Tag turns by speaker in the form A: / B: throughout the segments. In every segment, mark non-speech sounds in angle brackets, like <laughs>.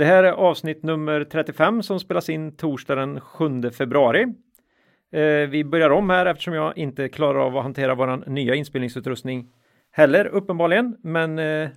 A: Det här är avsnitt nummer 35 som spelas in torsdag den 7 februari. Eh, vi börjar om här eftersom jag inte klarar av att hantera våran nya inspelningsutrustning heller uppenbarligen. Men eh,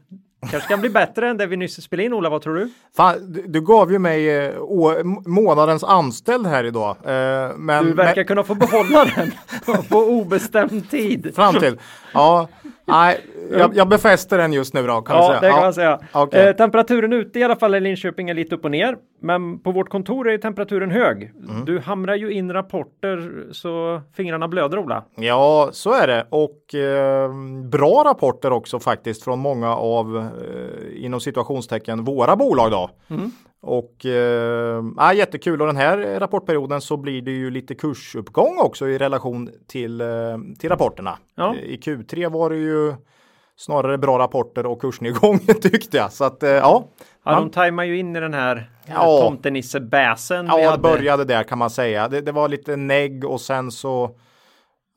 A: kanske kan bli bättre än det vi nyss spelade in. Ola, vad tror du?
B: Fan, du, du gav ju mig eh, å, månadens anställd här idag. Eh, men,
A: Du verkar
B: men,
A: kunna få behålla den <laughs> på obestämd tid.
B: fram till. Ja, nej, jag, jag befäster den just nu då. Kan
A: Ja,
B: vi
A: det
B: säga.
A: kan man säga.
B: okej.
A: Eh, temperaturen ute i alla fall i Linköping är lite upp och ner. Men på vårt kontor är temperaturen hög.
B: Mm.
A: Du hamrar ju in rapporter så fingrarna blöder, Ola.
B: Ja, så är det. Och eh, bra rapporter också faktiskt från många av eh, inom situationstecken våra bolag då.
A: Mm.
B: Och eh, ja, jättekul och den här rapportperioden så blir det ju lite kursuppgång också i relation till, eh, till rapporterna.
A: Ja.
B: Eh, I Q3 var det ju snarare bra rapporter och kursnedgång <laughs> tyckte jag. Så att eh, ja,
A: Ja,
B: Man-
A: de tajmar ju in i den här
B: Ja.
A: tomtenisse-bäsen.
B: ja det började där kan man säga. Det, det var lite negg och sen så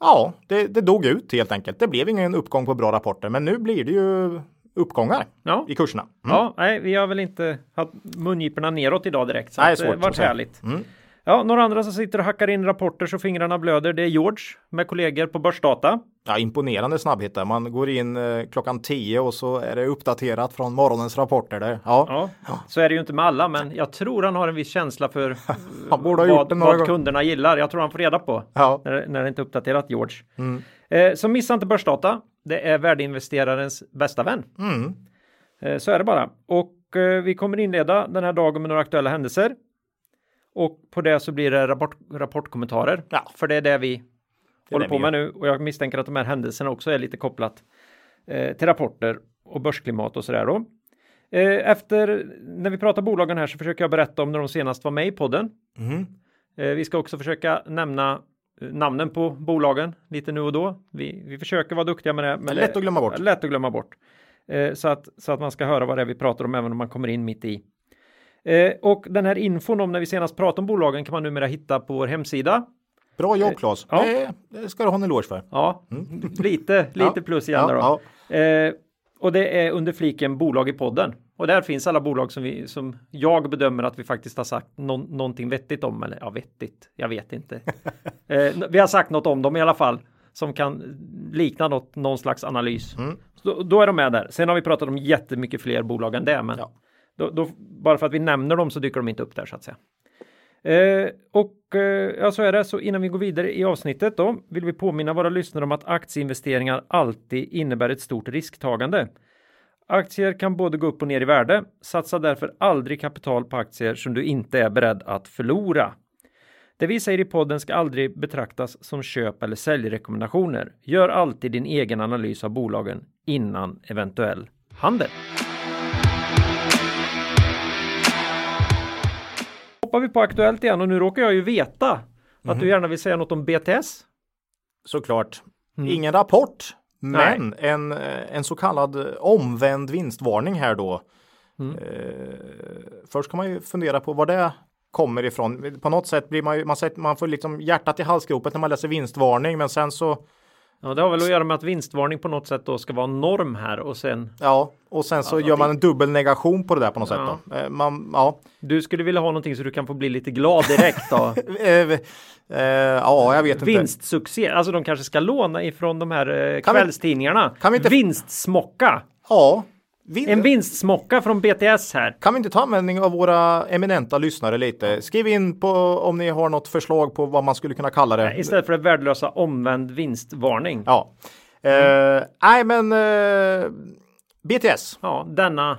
B: Ja, det, det dog ut helt enkelt. Det blev ingen uppgång på bra rapporter, men nu blir det ju uppgångar
A: Ja.
B: i kurserna. Mm.
A: ja, nej, vi har väl inte haft mungiporna neråt idag direkt. Så
B: Nej,
A: det
B: svårt
A: har varit härligt.
B: Mm.
A: Ja, några andra som sitter och hackar in rapporter så fingrarna blöder. Det är George med kollegor på Börsdata.
B: Ja, imponerande snabbhet där. Man går in eh, klockan 10 och så är det uppdaterat från morgonens rapporter där. Ja,
A: Ja, så är det ju inte med alla, men jag tror han har en viss känsla för <laughs> vad,
B: det
A: vad kunderna gillar. Jag tror han får reda på
B: ja.
A: när, när det inte är uppdaterat George.
B: Mm.
A: Eh, så missa inte Börsdata. Det är värdeinvesterarens bästa vän.
B: Mm.
A: Eh, så är det bara. Och eh, vi kommer inleda den här dagen med några aktuella händelser. Och på det så blir det rapport, rapportkommentarer.
B: Ja.
A: För det är det vi
B: är
A: håller
B: det
A: på med nu. Och jag misstänker att de här händelserna också är lite kopplat eh, till rapporter och börsklimat och sådär då. Efter när vi pratar bolagen här så försöker jag berätta om när de senast var med i podden.
B: Mm.
A: Vi ska också försöka nämna namnen på bolagen lite nu och då. Vi, vi försöker vara duktiga med det. Men
B: Lätt
A: det-
B: att glömma bort.
A: Lätt att glömma bort. Eh, så, att, så att man ska höra vad det är vi pratar om även om man kommer in mitt i. Eh, och den här infon om när vi senast pratade om bolagen kan man numera hitta på vår hemsida.
B: Bra jobb Claes.
A: ja.
B: Det, ska du ha en eloge för.
A: Ja, lite, lite
B: Ja.
A: plus igen
B: Ja,
A: då.
B: ja.
A: Eh, och det är under fliken bolag i podden. Och där finns alla bolag som, vi, som jag bedömer att vi faktiskt har sagt någon, någonting vettigt om. Eller ja, vettigt, jag vet inte. <laughs> eh, vi har sagt något om dem i alla fall. Som kan likna något, någon slags analys.
B: Mm.
A: Så, då är de med där. Sen har vi pratat om jättemycket fler bolag än det. Men
B: Ja.
A: då, då, bara för att vi nämner dem så dyker de inte upp där så att säga. Eh, och eh, ja, så är det. Så innan vi går vidare i avsnittet då vill vi påminna våra lyssnare om att aktieinvesteringar alltid innebär ett stort risktagande. Aktier kan både gå upp och ner i värde. Satsa därför aldrig kapital på aktier som du inte är beredd att förlora. Det vi säger i podden ska aldrig betraktas som köp eller säljrekommendationer. Gör alltid din egen analys av bolagen innan eventuell handel. Hoppar vi på Aktuellt igen och nu råkar jag ju veta att du gärna vill säga något om BTS.
B: Såklart.
A: Mm.
B: Ingen rapport, men en, eh, en så kallad omvänd vinstvarning här då.
A: Mm.
B: Eh, först kan man ju fundera på var det kommer ifrån. På något sätt blir man ju, man, sätter, man får liksom hjärtat i halsgropen när man läser vinstvarning, men sen så,
A: Ja, det har väl att göra med att vinstvarning på något sätt då ska vara norm här och sen
B: ja, och sen så
A: Ja,
B: gör man en dubbel negation på det där på något
A: Ja.
B: sätt. Då. Eh, man, ja,
A: du skulle vilja ha någonting så du kan få bli lite glad direkt då. <laughs>
B: eh, eh, ja, jag vet inte.
A: Vinstsuccé, alltså de kanske ska låna ifrån de här eh,
B: Kan vi-
A: kvällstidningarna.
B: kan vi inte-
A: Vinstsmocka,
B: Ja, vin,
A: en vinstsmocka från BTS här.
B: Kan vi inte ta användning av våra eminenta lyssnare lite? Skriv in på om ni har något förslag på vad man skulle kunna kalla det.
A: Istället för det värdelösa omvänd vinstvarning. Ja,
B: Ja. Eh, nej, men eh, BTS.
A: denna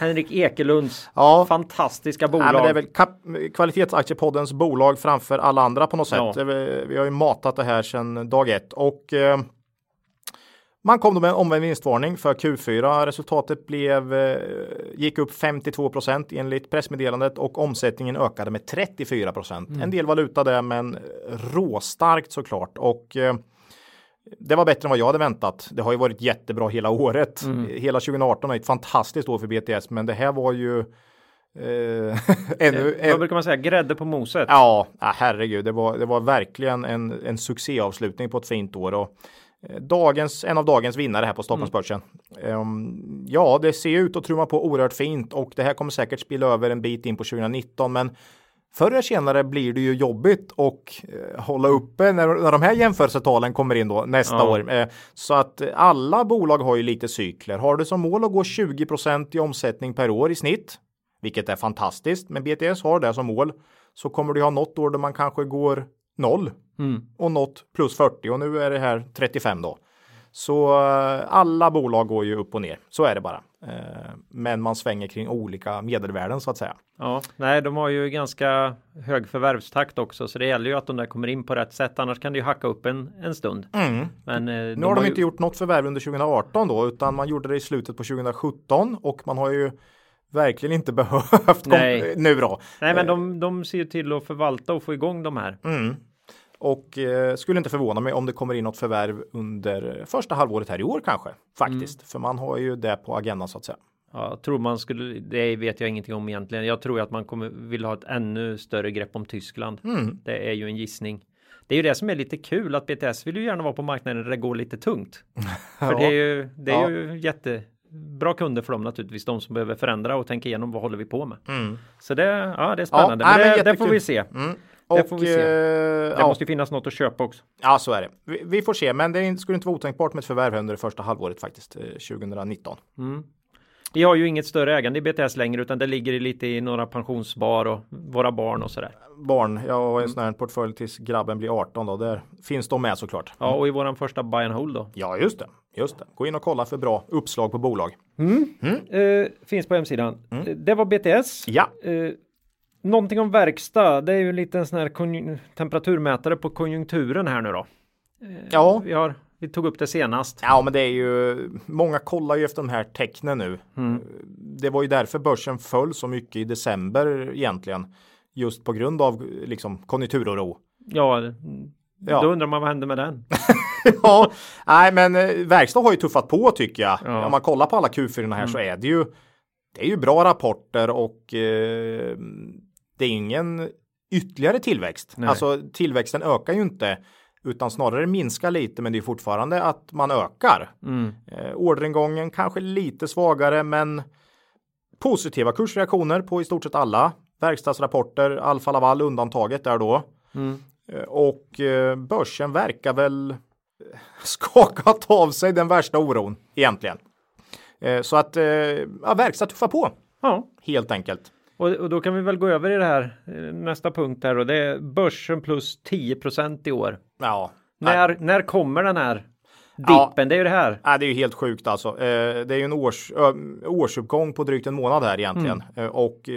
A: Henrik Ekelunds <laughs>
B: Ja.
A: fantastiska bolag.
B: Nej, men det är väl kap- kvalitetsaktiepoddens bolag framför alla andra på något sätt.
A: Ja.
B: Vi har ju matat det här sedan dag ett och eh, Man kom då med en omvänd vinstvarning för Q4. Resultatet blev, eh, gick upp 52% enligt pressmeddelandet och omsättningen ökade med 34 Mm. En del valuta där men råstarkt såklart och eh, det var bättre än vad jag hade väntat. Det har ju varit jättebra hela året. Mm. Hela 2018 är ett fantastiskt år för BTS, men det här var ju
A: eh, <laughs> ännu, Vad brukar man säga? Grädde på moset?
B: Ja, herregud. Det var, det var verkligen en, en succéavslutning på ett fint år. Och, eh, dagens, en av dagens vinnare här på Stockholmsbörsen. Mm. Um, ja, det ser ut att trumma på oerhört fint och det här kommer säkert spilla över en bit in på 2019, men Förr eller senare blir det ju jobbigt och eh, hålla uppe när, när de här jämförelsetalen kommer in då nästa ja. år. Eh, så att alla bolag har ju lite cykler. Har du som mål att gå 20% i omsättning per år i snitt, vilket är fantastiskt, men BTS har det som mål, så kommer du ha något år där man kanske går noll mm. och något plus 40 och nu är det här 35 då. Så eh, alla bolag går ju upp och ner. Så är det bara. Eh, men man svänger kring olika medelvärden så att säga.
A: Ja, nej, de har ju ganska hög förvärvstakt också, så det gäller ju att de där kommer in på rätt sätt. Annars kan det ju hacka upp en, en stund.
B: Mm. Men eh, nu har de ju... inte gjort något förvärv under 2018 då, utan man gjorde det i slutet på 2017 och man har ju verkligen inte <laughs> behövt
A: Nej.
B: nu då.
A: Nej, men de, de ser ju till att förvalta och få igång de här.
B: Mm. Och eh, skulle inte förvåna mig om det kommer in något förvärv under första halvåret här i år kanske. Faktiskt, mm. för man har ju det på agendan så att säga.
A: Ja, tror man skulle, det vet jag ingenting om egentligen. Jag tror att man kommer vilja ha ett ännu större grepp om Tyskland. Mm. Det är ju en gissning. Det är ju det som är lite kul att BTS vill ju gärna vara på marknaden där det går lite tungt. <laughs> För ja. det är ju, det är ja. ju jättebra kunder för dem naturligtvis, de som behöver förändra och tänka igenom vad håller vi på med. Mm. Så det, ja, det är spännande. Ja, men det, det, får vi se. Mm. Och, det får vi se. Eh, det ja. måste ju finnas något att köpa också.
B: Ja, så är det. Vi, vi får se, men det skulle inte vara otänkbart med ett förvärv under det första halvåret faktiskt, 2019.
A: Eh, mm. Vi har ju inget större ägande i BTS längre utan det ligger lite i några pensionsspar och våra barn och sådär.
B: Barn, jag har en sån här portfölj tills grabben blir 18 då. Där finns de med såklart.
A: Mm. Ja, och i våran första buy and hold då.
B: Ja, just det. Just det. Gå in och kolla för bra uppslag på bolag.
A: Mm. Mm. Eh, finns på hemsidan. Mm. Det var BTS.
B: Ja. Eh,
A: Någonting om verkstad, det är ju en liten sån här temperaturmätare på konjunkturen här nu då.
B: Ja,
A: vi, har, vi tog upp det senast.
B: Ja, men det är ju många kollar ju efter de här tecknen nu. Mm. Det var ju därför börsen föll så mycket i december egentligen. Just på grund av liksom konjunkturoro.
A: Ja, ja. då undrar man vad hände med den? <laughs>
B: ja, nej, men eh, verkstad har ju tuffat på tycker jag. Ja. Om man kollar på alla Q4 här mm. så är det ju det är ju bra rapporter och eh, det är ingen ytterligare tillväxt. Nej. Alltså tillväxten ökar ju inte utan snarare minskar lite men det är fortfarande att man ökar. Mm. Eh, orderingången kanske lite svagare men positiva kursreaktioner på i stort sett alla verkstadsrapporter, Alfa Laval undantaget där då. Mm. Eh, och eh, börsen verkar väl <laughs> skakat av sig den värsta oron egentligen. Eh, så att eh, ja, verkstad tuffar på. Ja. Helt enkelt.
A: Och, och, då kan vi väl gå över i det här eh, nästa punkt här och det är börsen plus 10% i år.
B: Ja.
A: När, när kommer den här dippen? Ja. Det är ju det här.
B: Ja, det är ju helt sjukt alltså. det är ju en års, årsuppgång på drygt en månad här egentligen mm. och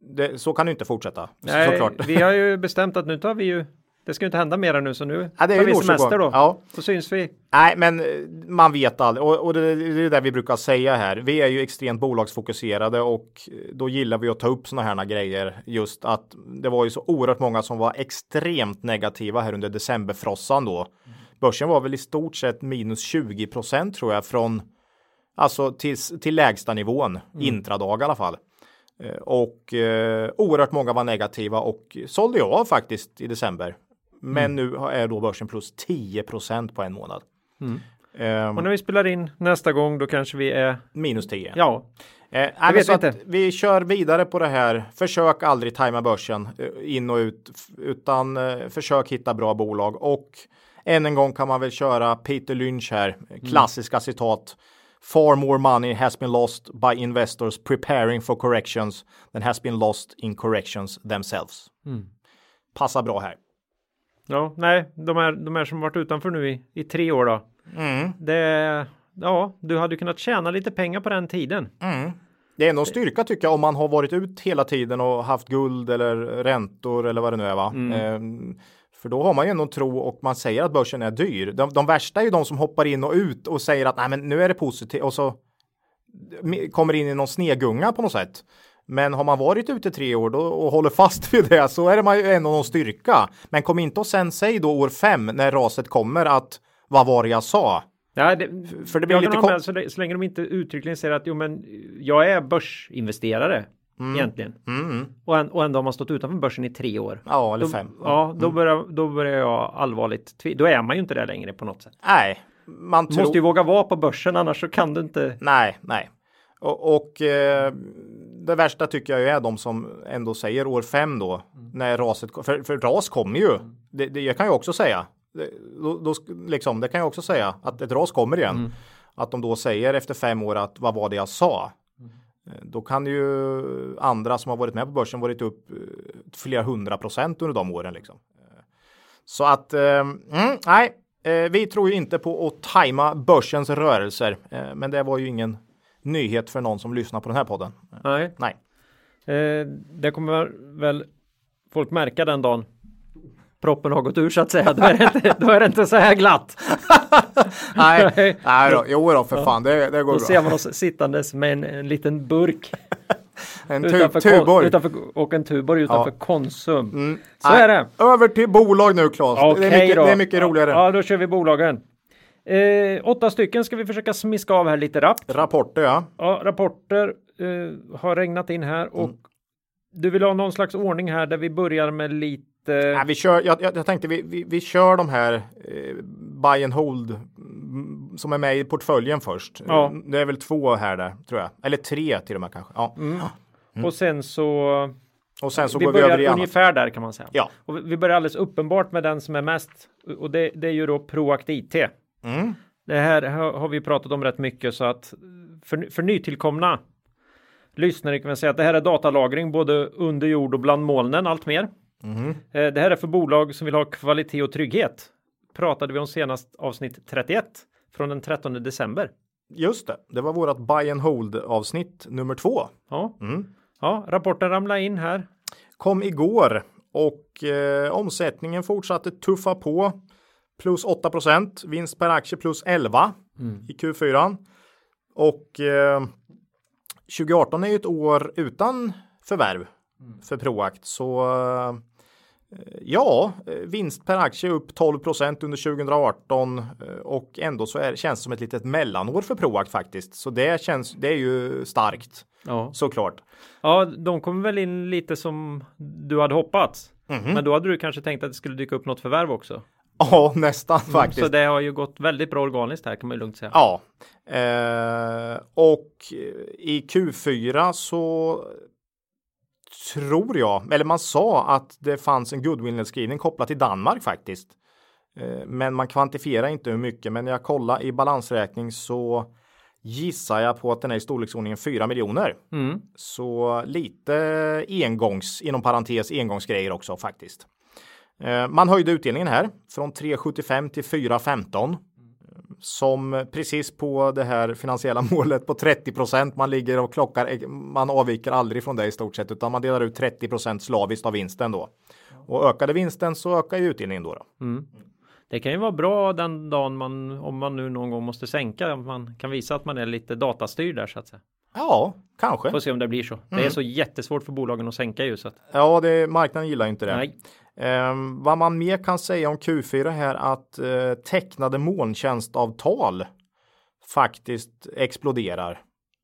B: det, så kan det inte fortsätta.
A: Nej, såklart. vi har ju bestämt att nu tar vi ju det ska inte hända mera nu så nu ja, det är tar vi semester då. Ja. Så syns vi.
B: Nej, men eh, man vet aldrig och, och det, det är det vi brukar säga här. Vi är ju extremt bolagsfokuserade och då gillar vi att ta upp sådana här grejer. Just att det var ju så oerhört många som var extremt negativa här under decemberfrossan då. Börsen var väl i stort sett minus 20 procent tror jag från alltså till, till lägsta nivån mm. intradag i alla fall. Eh, och eh, oerhört många var negativa och sålde jag av faktiskt i december. Men mm. nu är då börsen plus 10% på en månad.
A: Mm. Um, och när vi spelar in nästa gång då kanske vi är
B: minus 10.
A: Ja.
B: Eh, jag vet inte. Vi kör vidare på det här. Försök aldrig tajma börsen eh, in och ut utan eh, försök hitta bra bolag och än en gång kan man väl köra Peter Lynch här. Klassiska mm. citat. Far more money has been lost by investors preparing for corrections than has been lost in corrections themselves. Mm. Passar bra här.
A: Ja, nej, de här, de här som varit utanför nu i, i tre år då. Mm. Det, ja, du hade kunnat tjäna lite pengar på den tiden.
B: Mm. Det är ändå en styrka tycker jag om man har varit ut hela tiden och haft guld eller räntor eller vad det nu är va. Mm. Eh, För då har man ju ändå en tro och man säger att börsen är dyr. De, de värsta är ju de som hoppar in och ut och säger att nej, men nu är det positivt och så kommer in i någon snegunga på något sätt. Men har man varit ute tre år då, och håller fast vid det så är det man ju ändå någon styrka. Men kom inte och sen säg då år fem när raset kommer att vad var jag sa?
A: Ja, det,
B: För det blir lite
A: med, så, så länge de inte uttryckligen säger att jo, men jag är börsinvesterare egentligen.
B: Mm.
A: Och, än, och ändå har man stått utanför börsen i tre år.
B: Ja, eller
A: Då,
B: fem.
A: ja, då börjar, då börjar jag allvarligt Då är man ju inte där längre på något sätt.
B: Nej, man tror...
A: måste ju våga vara på börsen annars så kan du inte.
B: Nej, nej. Och, och eh, det värsta tycker jag ju är de som ändå säger år fem då när raset för, för ras kommer ju. Det, det jag kan jag också säga. Det, då, då, liksom, det kan jag också säga att ett ras kommer igen. Att de då säger efter fem år att vad var det jag sa? Eh, Då kan ju andra som har varit med på börsen varit upp eh, flera hundra procent under de åren liksom. Eh, Så att eh, mm, nej, vi tror ju inte på att tajma börsens rörelser. Men det var ju ingen nyhet för någon som lyssnar på den här podden.
A: Nej,
B: Nej,
A: eh, det kommer väl folk märka den dagen proppen har gått ur så att säga. Då är det inte, då är det inte så här glatt. <laughs> <laughs>
B: nej,
A: Nej.
B: då. Jo då, för fan, det, det går
A: Då
B: bra.
A: ser man oss sittandes med en, en liten burk <laughs>
B: En tu,
A: utanför,
B: Tuborg.
A: utanför, och en Tuborg utanför
B: Ja.
A: Konsum.
B: Mm,
A: Så
B: nej.
A: är det.
B: Över till bolag nu Claes. det, är mycket,
A: då.
B: det är mycket roligare.
A: Ja, då kör vi bolagen. Eh, åtta stycken ska vi försöka smiska av här lite rappt.
B: Rapporter ja.
A: Ja, rapporter eh, har regnat in här och
B: Mm.
A: du vill ha någon slags ordning här där vi börjar med lite.
B: Nej, vi kör, jag, jag, tänkte vi, vi, vi kör de här eh, buy and hold mm, som är med i portföljen först.
A: Ja.
B: Det är väl två här där tror jag. Eller tre till och med kanske. Ja.
A: Och sen så.
B: Och sen så
A: vi
B: går vi över i annat.
A: ungefär där kan man säga.
B: Ja.
A: Och vi- vi börjar alldeles uppenbart med den som är mest. Och det, det är ju då Proact IT.
B: Mm.
A: Det här har vi pratat om rätt mycket så att för, för nytillkomna lyssnare kan man säga att det här är datalagring både under jord och bland molnen allt mer.
B: Mhm.
A: Eh, Det här är för bolag som vill ha kvalitet och trygghet. Pratade vi om senast avsnitt 31 från den 13 december.
B: Just det, det var vårat buy and hold avsnitt nummer två.
A: Ja,
B: Mm.
A: ja rapporten ramlade in här.
B: Kom igår och eh, omsättningen fortsatte tuffa på. Plus 8% vinst per aktie plus 11 i Q4. Och eh, 2018 är ju ett år utan förvärv för Proact. Så eh, ja, vinst per aktie upp 12% under 2018 eh, och ändå så är, känns det som ett litet mellanår för Proact faktiskt. Så det känns, det är ju starkt
A: Ja.
B: såklart.
A: ja, de kommer väl in lite som du hade hoppats.
B: Mhm.
A: Men då hade du kanske tänkt att det skulle dyka upp något förvärv också. <laughs>
B: Ja, nästan faktiskt.
A: Så det har ju gått väldigt bra organiskt här kan man ju lugnt säga.
B: Ja, eh, och i Q4 så tror jag, eller man sa att det fanns en goodwill-nedskrivning kopplat till Danmark faktiskt. Eh, men man kvantifierar inte hur mycket, men när jag kollar i balansräkning så gissar jag på att den är i storleksordningen 4 miljoner.
A: Mm.
B: Så lite engångs, inom parentes engångsgrejer också faktiskt. Eh, Man höjde utdelningen här från 3,75 till 4,15 som precis på det här finansiella <laughs> målet på 30% Man ligger och klockar. Man avviker aldrig från det i stort sett, utan man delar ut 30% slaviskt av vinsten då. Och ökade vinsten så ökar ju utdelningen då. då.
A: Mm. Det kan ju vara bra den dagen man, om man nu någon gång måste sänka, man kan visa att man är lite datastyrd där så att säga.
B: Ja, kanske.
A: Får se om det blir så. Det är så jättesvårt för bolagen att sänka ju så att.
B: Ja, det, marknaden gillar inte det.
A: Nej.
B: Ehm, vad man mer kan säga om Q4 här att eh, tecknade molntjänstavtal faktiskt exploderar.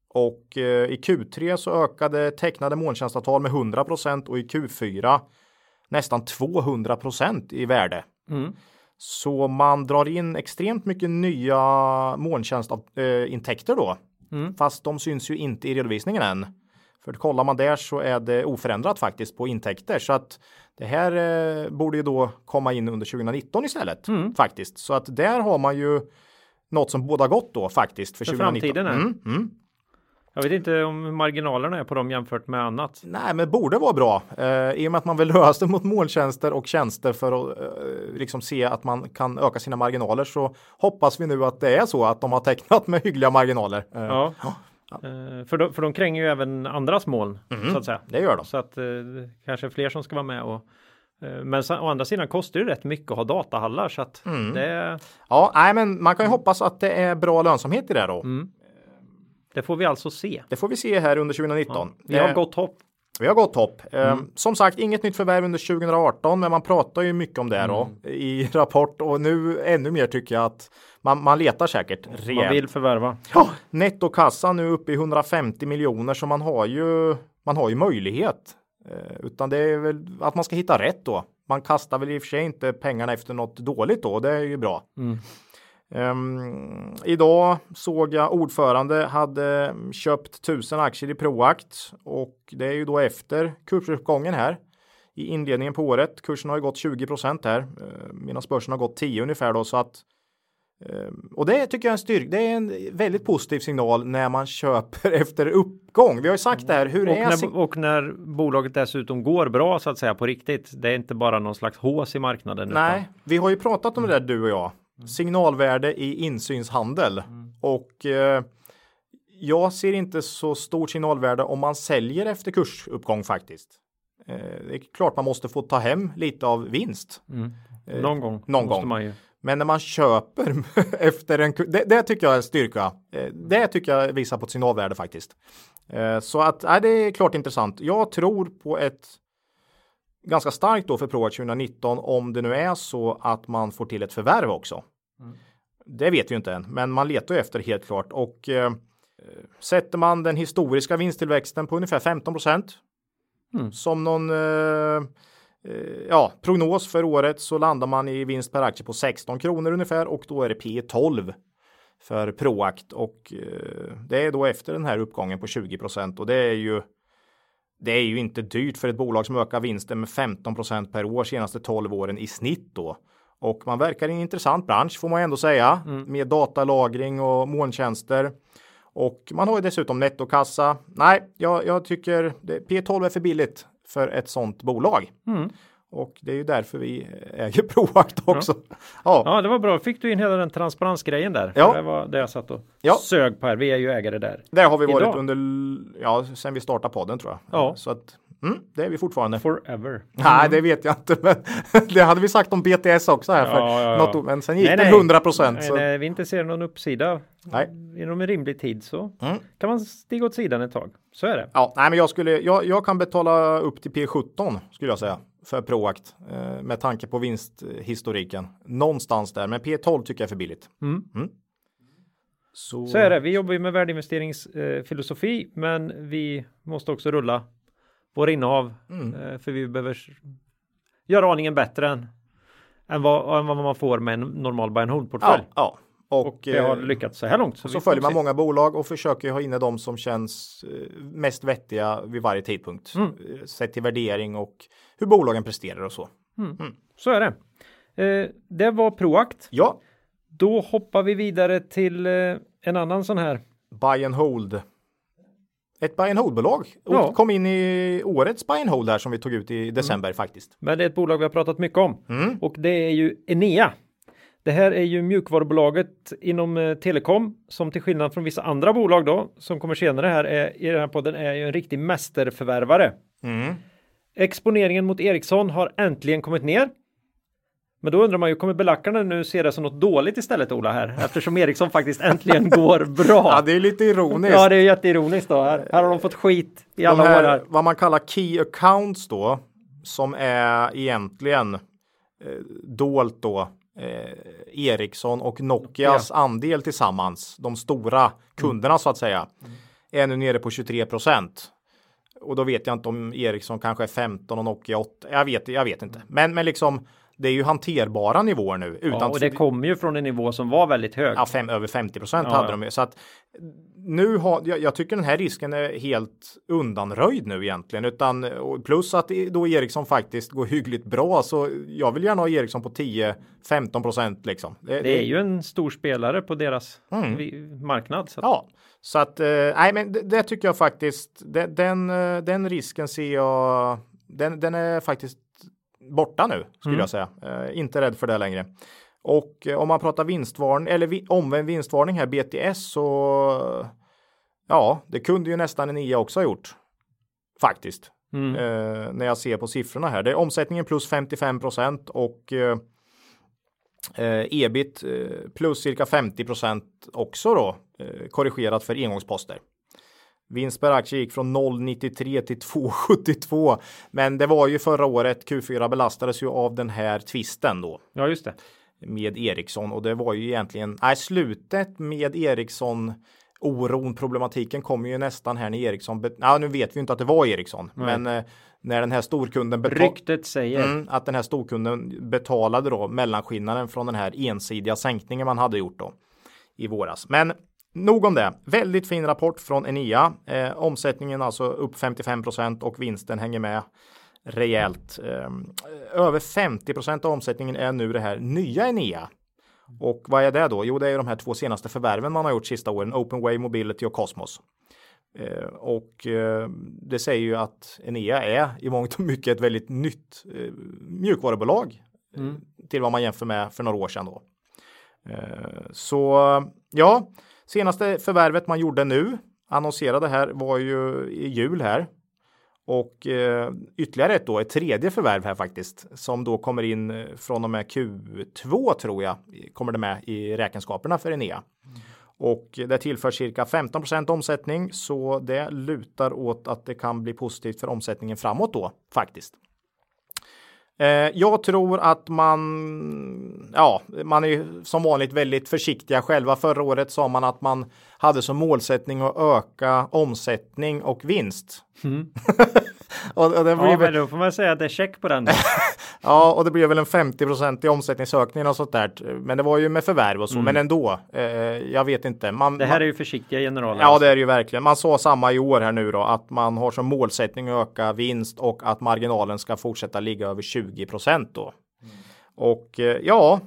B: Och eh, i Q3 så ökade tecknade molntjänstavtal med 100% och i Q4 nästan 200% i värde.
A: Mm.
B: Så man drar in extremt mycket nya molntjänstintäkter då.
A: Mm.
B: Fast de syns ju inte i redovisningen än. För kollar man där så är det oförändrat faktiskt på intäkter. Så att det här eh, borde ju då komma in under 2019 istället
A: Mm.
B: faktiskt. Så att där har man ju något som båda gott då faktiskt för,
A: För
B: 2019.
A: framtiden här.
B: Mm, mm.
A: Jag vet inte om marginalerna är på dem jämfört med annat.
B: Nej, men borde vara bra eh, i och med att man vill <laughs> lösa det mot molntjänster och tjänster för att eh, liksom se att man kan öka sina marginaler så hoppas vi nu att det är så att de har tecknat med hyggliga marginaler. Eh,
A: Ja. Eh, För, de, för de kränger ju även andras moln så att säga.
B: Det gör de.
A: Så att eh, kanske fler som ska vara med och Eh, men å andra sidan kostar det rätt mycket att ha datahallar så att mm. det.
B: Ja, nej, men man kan ju hoppas att det är bra lönsamhet i det då. Mm.
A: Det får vi alltså se.
B: Det får vi se här under 2019. Ja,
A: vi har eh, gott hopp.
B: Vi har gott hopp. Eh, mm. som sagt, inget nytt förvärv under 2018, men man pratar ju mycket om det mm. då i <laughs> rapport och nu ännu mer tycker jag att man, man letar säkert
A: rejält. Man vill förvärva.
B: Ja, nettokassan nu uppe i 150 miljoner så man har ju man har ju möjlighet. Eh, utan det är väl att man ska hitta rätt då. Man kastar väl i och för sig inte pengarna efter något dåligt då. Det är ju bra. Mm. Um, idag såg jag ordförande hade köpt tusen aktier i Proact och det är ju då efter kursuppgången här i inledningen på året. Kursen har ju gått 20 här uh, medan börsen har gått 10 ungefär då så att och det tycker jag är en styrka. Det är en väldigt positiv signal när man köper <laughs> efter uppgång. Vi har ju sagt det här. Hur
A: och,
B: är
A: när, och när bolaget dessutom går bra så att säga på riktigt. Det är inte bara någon slags hås i marknaden.
B: Nej, utan... vi har ju pratat om det där du och jag Mm. signalvärde i insynshandel mm. och eh, jag ser inte så stort signalvärde om man säljer efter kursuppgång faktiskt. Eh, det är klart man måste få ta hem lite av vinst.
A: Mm. Eh, någon gång.
B: Någon gång. Men när man köper <laughs> efter en det, det tycker jag är styrka. Eh, det tycker jag visar på ett signalvärde faktiskt. Eh, så att nej, det är klart intressant. Jag tror på ett ganska starkt då för Proact 2019 om det nu är så att man får till ett förvärv också. Mm. Det vet vi inte än, men man letar ju efter helt klart och eh, sätter man den historiska vinsttillväxten på ungefär 15 procent mm. som någon eh, ja, prognos för året så landar man i vinst per aktie på 16 kronor ungefär och då är det P 12 för Proact och eh, det är då efter den här uppgången på 20 procent och det är ju det är ju inte dyrt för ett bolag som ökar vinsten med 15% per år senaste 12 åren i snitt då. Och man verkar i en intressant bransch får man ändå säga mm. med datalagring och molntjänster. Och man har ju dessutom nettokassa. Nej, jag, jag tycker P12 är för billigt för ett sådant bolag. Mm. Och det är ju därför vi äger <laughs> Proact också.
A: Ja. ja. ja, det var bra. Fick du in hela den transparensgrejen där? Ja. Det var det jag satt och ja. sög på här. Vi är ju ägare där.
B: Där har vi varit Idag. under, ja, sen vi startade podden tror jag. Ja. Så att Mm, det är vi fortfarande.
A: Forever. Mm.
B: Nej, det vet jag inte. Men <laughs> det hade vi sagt om BTS också här för ja, ja, ja. något Men sen gick nej, det 100 procent.
A: Nej, nej, vi inte ser någon uppsida nej. inom en rimlig tid så mm. kan man stiga åt sidan ett tag. Så är det.
B: Ja, nej, men jag skulle. Jag, jag kan betala upp till P17 skulle jag säga för Proact eh, med tanke på vinsthistoriken någonstans där. Men P12 tycker jag är för billigt. Mm. mm.
A: Så... så är det. Vi jobbar ju med värdeinvesteringsfilosofi, eh, men vi måste också rulla våra innehav. Mm. Eh, för vi behöver göra aningen bättre än, än, vad, än vad man får med en normal buy and hold portfölj.
B: Ja, ja.
A: Och, och, det har eh, lyckats så här långt.
B: Så, så följer man se. många bolag och försöker ha inne de som känns eh, mest vettiga vid varje tidpunkt. Mm. Sett till värdering och hur bolagen presterar och så.
A: Mm. Mm. Så är det. Eh, det var Proact.
B: Ja.
A: Då hoppar vi vidare till eh, en annan sån här.
B: Buy and hold ett buy and hold-bolag. Ja. Kom in i årets buy and hold här som vi tog ut i december mm. faktiskt.
A: Men det är ett bolag vi har pratat mycket om mm. och det är ju Enea. Det här är ju mjukvarubolaget inom eh, telekom som till skillnad från vissa andra bolag då som kommer senare här är, i den här podden är ju en riktig mästerförvärvare. Mm. Exponeringen mot Ericsson har äntligen kommit ner men då undrar man ju, kommer belackarna nu se det som något dåligt istället Ola här? Eftersom Ericsson faktiskt äntligen går bra.
B: Ja, det är lite ironiskt.
A: Ja, det är jätteironiskt då. Här, här har de fått skit i alla här, år. Här.
B: Vad man kallar key accounts då, som är egentligen eh, dolt då eh, Ericsson och Nokias ja. andel tillsammans, de stora kunderna mm. så att säga, mm. är nu nere på 23 procent. Och då vet jag inte om Ericsson kanske är 15 och Nokia 8. Jag vet, jag vet inte. Men, men liksom det är ju hanterbara nivåer nu.
A: Utan ja, och det kommer ju från en nivå som var väldigt hög.
B: Ja, fem, över 50 procent ja, hade de. Så att nu har jag, jag, tycker den här risken är helt undanröjd nu egentligen. Utan plus att då Ericsson faktiskt går hyggligt bra. Så jag vill gärna ha Ericsson på 10-15 procent liksom.
A: Det, det, är ju en stor spelare på deras mm. marknad.
B: Så att... Ja, så att eh, nej, men det, det, tycker jag faktiskt. Den, den, eh, den risken ser jag. Den, den är faktiskt borta nu skulle mm. jag säga. Eh, inte rädd för det längre. Och eh, om man pratar vinstvarning eller vi, omvänd vinstvarning här BTS så ja, det kunde ju nästan en IA också ha gjort. Faktiskt. mm. eh, när jag ser på siffrorna här. Det är omsättningen plus 55 procent och eh, eh ebit eh, plus cirka 50 procent också då korrigerat för engångsposter. Vinst per aktie gick från 0,93 till 2,72. Men det var ju förra året Q4 belastades ju av den här tvisten då.
A: Ja, just det.
B: Med Ericsson och det var ju egentligen, nej, slutet med Ericsson oron, problematiken kommer ju nästan här när Ericsson, ja nu vet vi inte att det var Ericsson, Nej. men eh, när den här storkunden
A: Ryktet säger
B: mm, att den här storkunden betalade då mellanskillnaden från den här ensidiga sänkningen man hade gjort då i våras. Men nog om det. Väldigt fin rapport från Enea. Eh, omsättningen alltså upp 55% och vinsten hänger med rejält. Eh, över 50% av omsättningen är nu det här nya Enea och vad är det då? Jo, det är de här två senaste förvärven man har gjort sista åren, Openway Mobility och Cosmos. Eh, och eh, det säger ju att Enea är i mångt och mycket ett väldigt nytt eh, mjukvarubolag mm. till vad man jämför med för några år sedan då. Eh, så ja, senaste förvärvet man gjorde nu annonserade här var ju i jul här och eh, ytterligare ett då, ett tredje förvärv här faktiskt, som då kommer in eh, från och med Q2 tror jag, kommer det med i räkenskaperna för Enea. Mm. Och det tillför cirka 15% omsättning, så det lutar åt att det kan bli positivt för omsättningen framåt då faktiskt. Eh, jag tror att man, ja, man är som vanligt väldigt försiktiga själva. Förra året sa man att man hade som målsättning att öka omsättning och vinst. Mm. <laughs>
A: och, och det ja, väl... men då får man säga att det är check på den. <laughs>
B: ja, och det blev väl en 50% i omsättningsökning och sånt där. Men det var ju med förvärv och så, mm. men ändå. Eh, jag vet inte. Man,
A: det här man... är ju försiktiga generaler.
B: Ja, det är det ju verkligen. Man sa samma i år här nu då, att man har som målsättning att öka vinst och att marginalen ska fortsätta ligga över 20 då. Och eh, ja,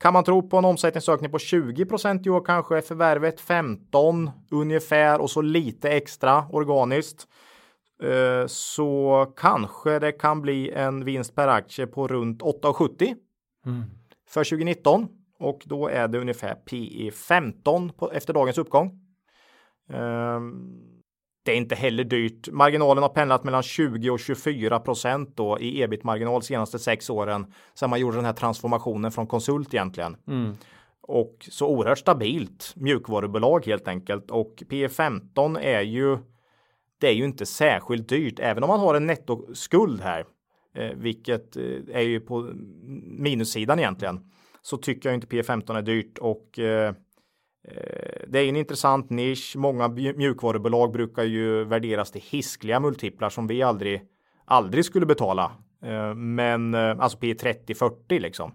B: kan man tro på en omsättningsökning på 20 i år kanske förvärvet 15 ungefär och så lite extra organiskt. Eh, så kanske det kan bli en vinst per aktie på runt 8,70 mm. för 2019 och då är det ungefär PE 15 på, efter dagens uppgång. Um, det är inte heller dyrt. Marginalen har pendlat mellan 20 och 24 procent då i ebit-marginal senaste sex åren sedan man gjorde den här transformationen från konsult egentligen. Mm. Och så oerhört stabilt mjukvarubolag helt enkelt och P 15 är ju det är ju inte särskilt dyrt även om man har en nettoskuld här, eh, vilket eh, är ju på minussidan egentligen. Så tycker jag inte P 15 är dyrt och eh, det är en intressant nisch. Många mjukvarubolag brukar ju värderas till hiskliga multiplar som vi aldrig, aldrig skulle betala. Men alltså P 30 40 liksom.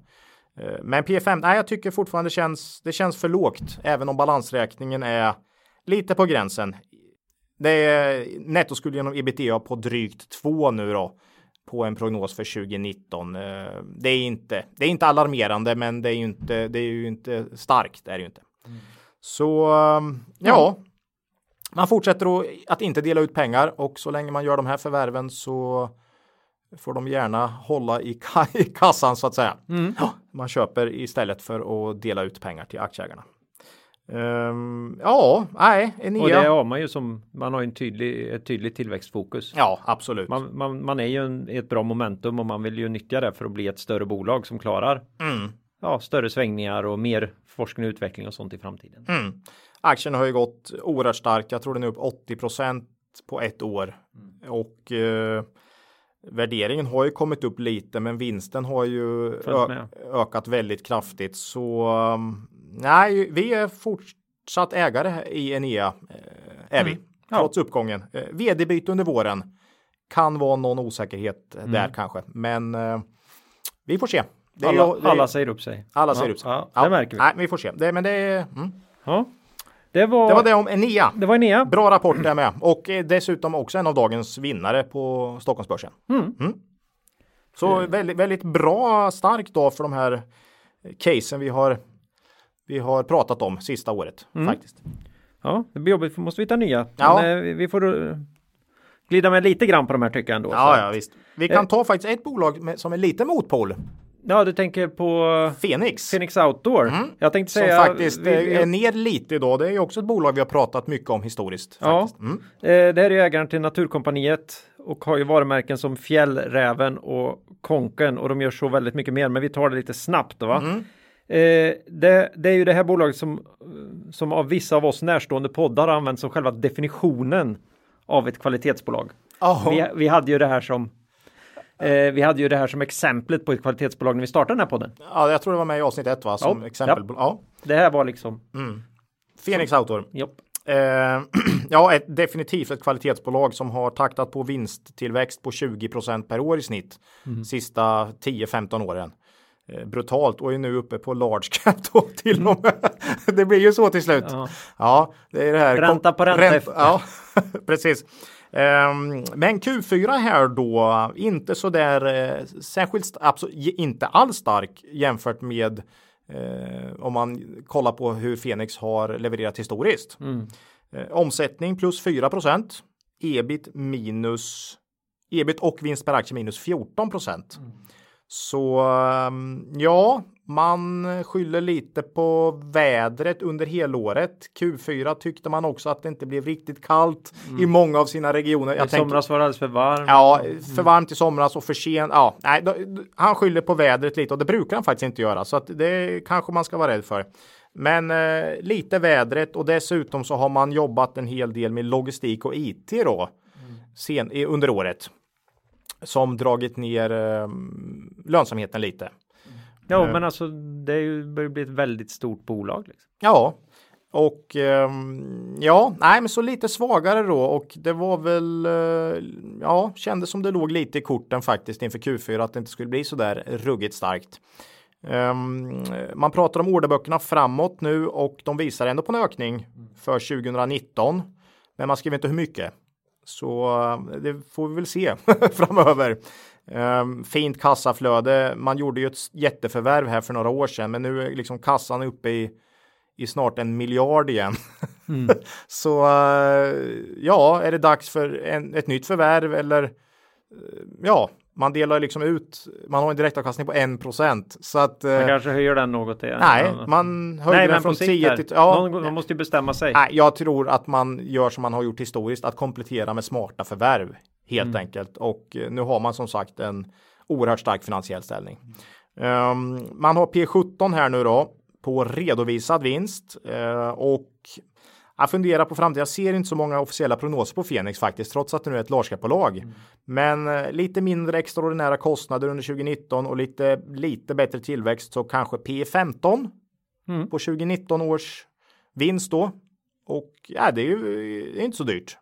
B: Men P5, nej, jag tycker fortfarande känns, det känns för lågt, även om balansräkningen är lite på gränsen. Det är nettoskuld genom ebitda på drygt 2 nu då på en prognos för 2019. Det är inte, det är inte alarmerande, men det är ju inte, det är ju inte starkt, det är det ju inte. Mm. Så um, ja, man fortsätter att inte dela ut pengar och så länge man gör de här förvärven så får de gärna hålla i, kassan så att säga. Mm. man köper istället för att dela ut pengar till aktieägarna. Um, ja, nej,
A: Enea. Och det har man ju som man har en tydlig, ett tydligt tillväxtfokus.
B: Ja, absolut.
A: Man, man, man är ju en, i ett bra momentum och man vill ju nyttja det för att bli ett större bolag som klarar mm ja, större svängningar och mer forskning och utveckling och sånt i framtiden.
B: Mm. Aktien har ju gått oerhört starkt. Jag tror den är upp 80% på ett år mm. och eh, värderingen har ju kommit upp lite, men vinsten har ju ökat väldigt kraftigt. Så um, nej, vi är fortsatt ägare i Enea. Eh, är vi, mm. trots ja. uppgången. Eh, vd-byte under våren kan vara någon osäkerhet mm. där kanske, men eh, vi får se
A: alla, är, alla säger upp sig.
B: Alla säger upp sig.
A: Ja, ja, det märker vi.
B: Nej, vi får se. Det, men det är... Mm.
A: Ja. Det var,
B: det var det om Enea.
A: Det var Enea.
B: Bra rapport där med. Och dessutom också en av dagens vinnare på Stockholmsbörsen. Mm. Mm. Så väldigt, väldigt bra, stark dag för de här casen vi har, vi har pratat om sista året mm. faktiskt.
A: Ja, det blir jobbigt, för måste vi hitta nya. Ja. Men, eh, vi får glida med lite grann på de här tycker jag ändå.
B: Ja, ja visst. Vi kan eh. ta faktiskt ett bolag med, som är lite motpol
A: Ja, du tänker på
B: Fenix.
A: Phoenix Outdoor.
B: Mm.
A: Jag tänkte
B: Som
A: säga.
B: faktiskt
A: vi- vi-
B: är ner lite idag. Det är ju också ett bolag vi har pratat mycket om historiskt.
A: Ja.
B: Faktiskt. Mm.
A: Eh, det här är ju ägaren till Naturkompaniet och har ju varumärken som Fjällräven och Konken och de gör så väldigt mycket mer. Men vi tar det lite snabbt va?
B: Mm.
A: Eh, det, det är ju det här bolaget som, som av vissa av oss närstående poddar har använts som själva definitionen av ett kvalitetsbolag.
B: Jaha.
A: Vi, vi hade ju det här som eh, vi hade ju det här som exemplet på ett kvalitetsbolag när vi startade den här podden.
B: Ja, jag tror det var med i avsnitt ett va? Som
A: Ja.
B: exempel. Ja.
A: Det här var liksom,
B: Fenix Outdoor.
A: jopp.
B: Eh, <clears throat> ja, ett, definitivt ett kvalitetsbolag som har taktat på vinsttillväxt på 20% per år i snitt sista 10-15 åren. Eh, brutalt och är nu uppe på large cap då <laughs> till och med. det blir ju så till slut. Ja,
A: Ja.
B: det är det här.
A: Ränta på ränta efter.
B: Ja, <laughs> precis. Ehm, men Q4 här då, inte så där eh, särskilt, absolut, inte alls stark jämfört med eh, om man kollar på hur Fenix har levererat historiskt. Eh, omsättning plus 4 ebit minus ebit och vinst per aktie minus 14 Så ehm, ja, man skyller lite på vädret under helåret. Q4 tyckte man också att det inte blev riktigt kallt i många av sina regioner.
A: I
B: Jag tänker-
A: somras var det alldeles för varmt.
B: Ja, för varmt i somras och för sent. Ja, nej, då, han skyller på vädret lite och det brukar han faktiskt inte göra så att det kanske man ska vara rädd för. Men eh, lite vädret och dessutom så har man jobbat en hel del med logistik och IT då sen, i- under året som dragit ner eh, lönsamheten lite.
A: Ja,
B: Eh.
A: men alltså det börjar bli ett väldigt stort bolag. Liksom.
B: Ja, och ehm, ja, nej, men så lite svagare då och det var väl, eh, ja, kändes som det låg lite i korten faktiskt inför Q4 att det inte skulle bli så där ruggigt starkt. Ehm, man pratar om orderböckerna framåt nu och de visar ändå på en ökning för 2019. Men man skriver inte hur mycket. Så eh, det får vi väl se <laughs> framöver. Ehm, fint kassaflöde. Man gjorde ju ett jätteförvärv här för några år sedan, men nu är liksom kassan uppe i, i snart en miljard igen. <laughs> Så eh, ja, är det dags för en, ett nytt förvärv eller eh, ja, man delar liksom ut. Man har en direktavkastning på 1% så att eh,
A: Man kanske höjer den något. igen.
B: nej, man höjde
A: Nej,
B: den från
A: på sikt
B: 10
A: här.
B: till ja,
A: Någon, man måste ju bestämma sig.
B: Nej, jag tror att man gör som man har gjort historiskt, att komplettera med smarta förvärv helt
A: Mm.
B: enkelt. Och eh, nu har man som sagt en oerhört stark finansiell ställning. Ehm, man har P17 här nu då på redovisad vinst eh, och jag funderar på framtiden. Jag ser inte så många officiella prognoser på Fenix faktiskt, trots att det nu är ett large Men eh, lite mindre extraordinära kostnader under 2019 och lite, lite bättre tillväxt så kanske P15
A: Mm.
B: på 2019 års vinst då. Och ja, det är ju det är inte så dyrt.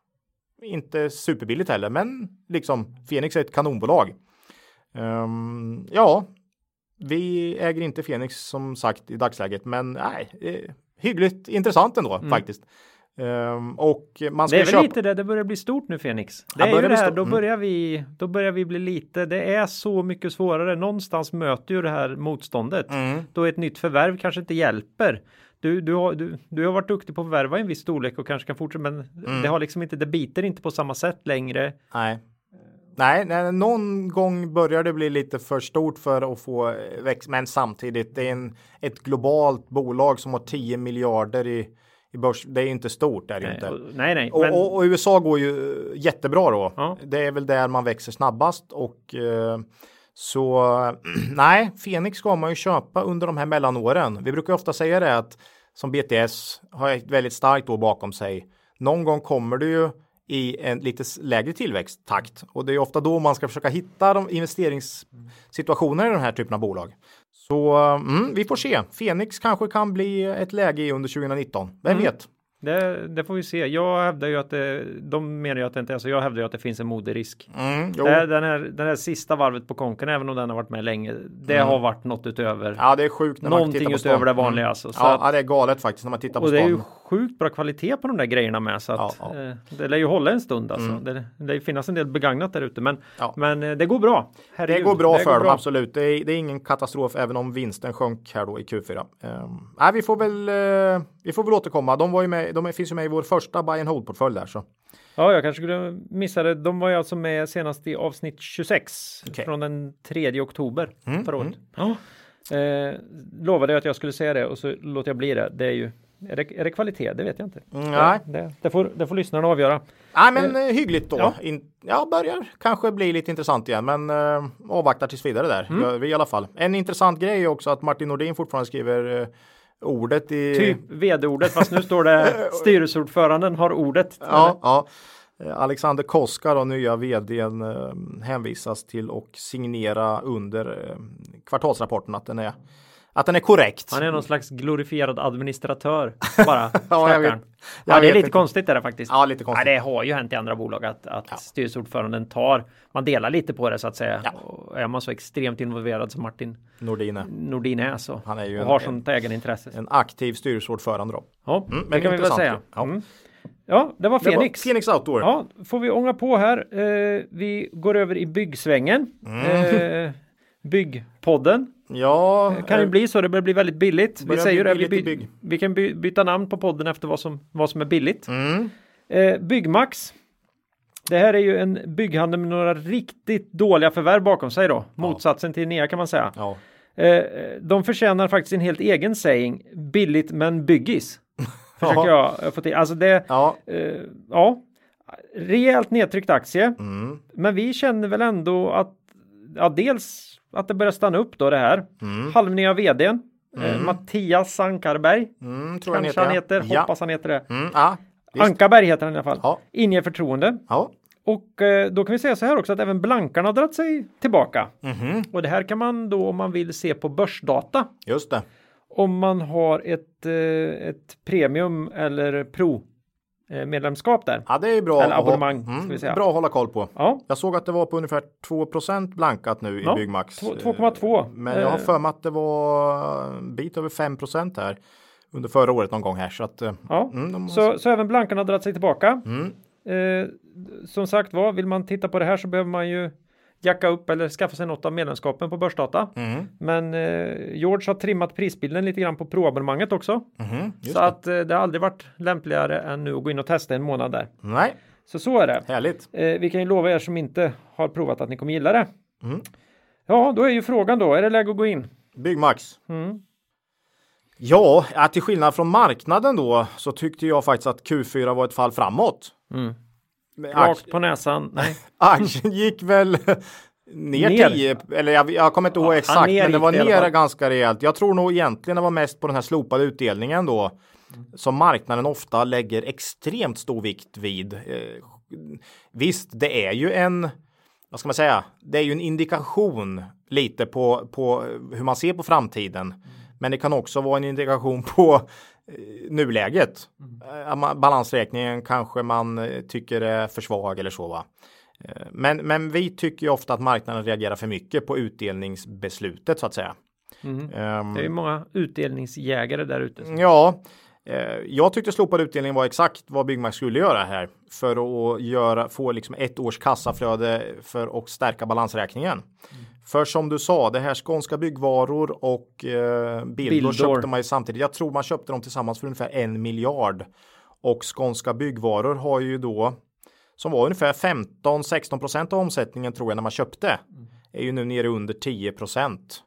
B: Inte superbilligt heller, men liksom Fenix är ett kanonbolag. Ehm, ja, vi äger inte Fenix som sagt i dagsläget, men nej, hyggligt intressant ändå faktiskt. Ehm, och man ska
A: Mm. Det är väl
B: köpa.
A: lite det, det börjar bli stort nu Fenix. Det
B: Ja,
A: är ju det här, då
B: Mm.
A: börjar, vi, då börjar vi bli lite, det är så mycket svårare. Någonstans möter ju det här motståndet.
B: Mm.
A: Då ett nytt förvärv kanske inte hjälper. Du, du, har, du, du har varit duktig på att förvärva i en viss storlek och kanske kan fortsätta men
B: Mm.
A: det har liksom inte, det biter inte på samma sätt längre.
B: Nej. Nej, nej, någon gång börjar det bli lite för stort för att få eh, växt, men samtidigt det är en, ett globalt bolag som har 10 miljarder i, i börs. Det är inte stort, det är
A: Nej,
B: inte.
A: och- nej, nej.
B: Och,
A: men,
B: och, och USA går ju jättebra då.
A: Ja.
B: Det är väl där man växer snabbast och eh, så <clears throat> nej, Fenix ska man ju köpa under de här mellanåren. Vi brukar ofta säga det att som BTS har ett väldigt starkt år bakom sig. Någon gång kommer det ju i en lite lägre tillväxttakt och det är ofta då man ska försöka hitta de investeringssituationer i den här typen av bolag. Så mm, vi får se. Fenix kanske kan bli ett läge i under 2019. Vem
A: Mm.
B: vet?
A: det, det får vi se. Jag hävdar ju att det, de menar ju att det inte är så. Jag hävdar ju att det finns en moderisk.
B: Mm.
A: Det, den, här, den här sista varvet på konken, även om den har varit med länge, det har varit något utöver.
B: Ja, det är sjukt när man
A: Någonting
B: tittar på
A: utöver det vanliga
B: Mm.
A: alltså. Så
B: Ja,
A: att,
B: ja, det är galet faktiskt när man tittar på stan.
A: Sjukt bra kvalitet på de där grejerna med så att
B: Ja,
A: Eh, det lär ju hålla en stund alltså. Det, det lär finnas en del begagnat där ute men,
B: Ja.
A: men eh, det går bra.
B: Det
A: Herregud,
B: går bra för dem, absolut. Det är, det är ingen katastrof även om vinsten sjönk här då i Q4. Um, nej, vi får väl, eh, vi får väl återkomma. De, var ju med, de finns ju med i vår första buy and hold portfölj där så.
A: Ja, jag kanske skulle missa det. De var ju alltså med senast i avsnitt 26
B: Okej.
A: från den 3 oktober
B: Mm,
A: förra året. Ja. Eh, lovade jag att jag skulle säga det och så låter jag bli det. Det är ju är det, är det kvalitet? Det vet jag inte.
B: Mm, nej.
A: Det, det, får, det får lyssnarna avgöra.
B: Nej men eh, hyggligt då.
A: ja.
B: In, ja, börjar kanske bli lite intressant igen men eh, avvaktar tills vidare där.
A: Mm.
B: Vi i alla fall. En intressant grej är också att Martin Nordin fortfarande skriver eh, ordet i...
A: Typ vd-ordet, fast nu står det <laughs> styrelseordföranden har ordet.
B: Ja, ja. Eh, Alexander Koskar och nya vdn eh, hänvisas till och signera under eh, kvartalsrapporten att den är att den är korrekt.
A: Han är någon slags glorifierad administratör <laughs> bara.
B: Ja, jag vet. Jag
A: ja, det är lite
B: inte.
A: konstigt är det faktiskt.
B: Ja, lite konstigt.
A: Ja, det har ju hänt i andra bolag att, att styrelseordföranden tar, man delar lite på det så att säga.
B: Ja.
A: Och är man så extremt involverad som Martin
B: Nordin är
A: Nordin är så.
B: Han är ju
A: och
B: en-
A: har sånt egenintresse.
B: en aktiv styrelseordförande då.
A: Ja,
B: Mm,
A: det
B: men
A: kan vi väl säga.
B: Ja.
A: Mm. Ja, det var
B: Det var. Phoenix Outdoor.
A: Ja, får vi ånga på här. Eh, vi går över i byggsvängen.
B: Mm.
A: Eh, byggpodden.
B: Ja,
A: Kan ju
B: eh,
A: bli så, det börjar bli väldigt billigt. Vi säger det, vi, by, vi kan by, byta namn på podden efter vad som, vad som är billigt.
B: Mm.
A: Eh, Byggmax. Det här är ju en bygghandel med några riktigt dåliga förvärv bakom sig då. Motsatsen till Nea kan man säga.
B: Ja.
A: Eh, de förtjänar faktiskt en helt egen saying. Billigt men byggis. <laughs> Försöker
B: Ja.
A: jag få till. Alltså det,
B: Ja.
A: eh, ja. Rejält nedtryckt aktie.
B: Mm.
A: Men vi känner väl ändå att, ja dels att det börjar stanna upp då det här.
B: Mm.
A: Halvning av vdn. Eh, Mattias Sankarberg.
B: Mm, tror jag
A: Kanske han heter.
B: Ja.
A: Hoppas han heter det.
B: Mm, ja.
A: Ankarberg heter han i alla fall.
B: Ja.
A: Inger förtroende.
B: Ja.
A: Och eh, då kan vi säga så här också att även blankarna har dragit sig tillbaka.
B: Mhm.
A: Och det här kan man då om man vill se på börsdata.
B: Just det.
A: Om man har ett, eh, ett premium eller pro medlemskap där.
B: Ja, det är bra.
A: Eller
B: ha-
A: abonnemang, vi säga.
B: Bra att hålla koll på.
A: Ja,
B: Jag såg att det var på ungefär 2% blankat nu
A: Ja,
B: i Byggmax.
A: två- 2,2.
B: Men jag har
A: Eh.
B: för mig att det var en bit över 5 här under förra året någon gång här. Så att, eh,
A: ja.
B: mm, de,
A: Så, så även blankarna har dragit sig tillbaka.
B: Mm.
A: Eh, som sagt var, vill man titta på det här så behöver man ju jacka upp eller skaffa sig något av medlemskapen på börsdata.
B: Mm.
A: Men eh, George har trimmat prisbilden lite grann på proabonnemanget också.
B: Just
A: Så
B: det.
A: att eh, det har aldrig varit lämpligare än nu att gå in och testa en månad där.
B: Nej,
A: Så så är det.
B: härligt.
A: Eh, vi kan ju lova er som inte har provat att ni kommer gilla det.
B: Mm.
A: Ja, då är ju frågan då, är det läge att gå in?
B: Byggmax.
A: Mm.
B: Ja, att till skillnad från marknaden då så tyckte jag faktiskt att Q4 var ett fall framåt.
A: Mm. Rakt
B: akt-
A: på näsan. Nej. <laughs>
B: Aktien gick väl ner,
A: Ner.
B: 10, eller jag, jag kommer inte ihåg
A: Ja,
B: exakt, men det var ner ganska rejält. Jag tror nog egentligen det var mest på den här slopade utdelningen då som marknaden ofta lägger extremt stor vikt vid. Eh, visst, det är ju en, vad ska man säga, det är ju en indikation lite på, på hur man ser på framtiden. Men det kan också vara en indikation på nuläget. Eh, att man- Balansräkningen kanske man eh, tycker är för svag eller så va. Eh, Men, men vi tycker ju ofta att marknaden reagerar för mycket på utdelningsbeslutet så att säga.
A: Mm.
B: Ehm,
A: Det är ju många utdelningsjägare där ute.
B: Ja, eh, jag tyckte slopad utdelning var exakt vad Byggmax skulle göra här för att göra, få liksom ett års kassaflöde för att stärka balansräkningen. För som du sa, det här Skånska byggvaror och eh, Bildor,
A: Bildor.
B: köpte man ju samtidigt. Jag tror man köpte dem tillsammans för ungefär en miljard. Och Skånska byggvaror har ju då som var ungefär 15-16 procent av omsättningen tror jag när man köpte. Är ju nu nere under 10 procent.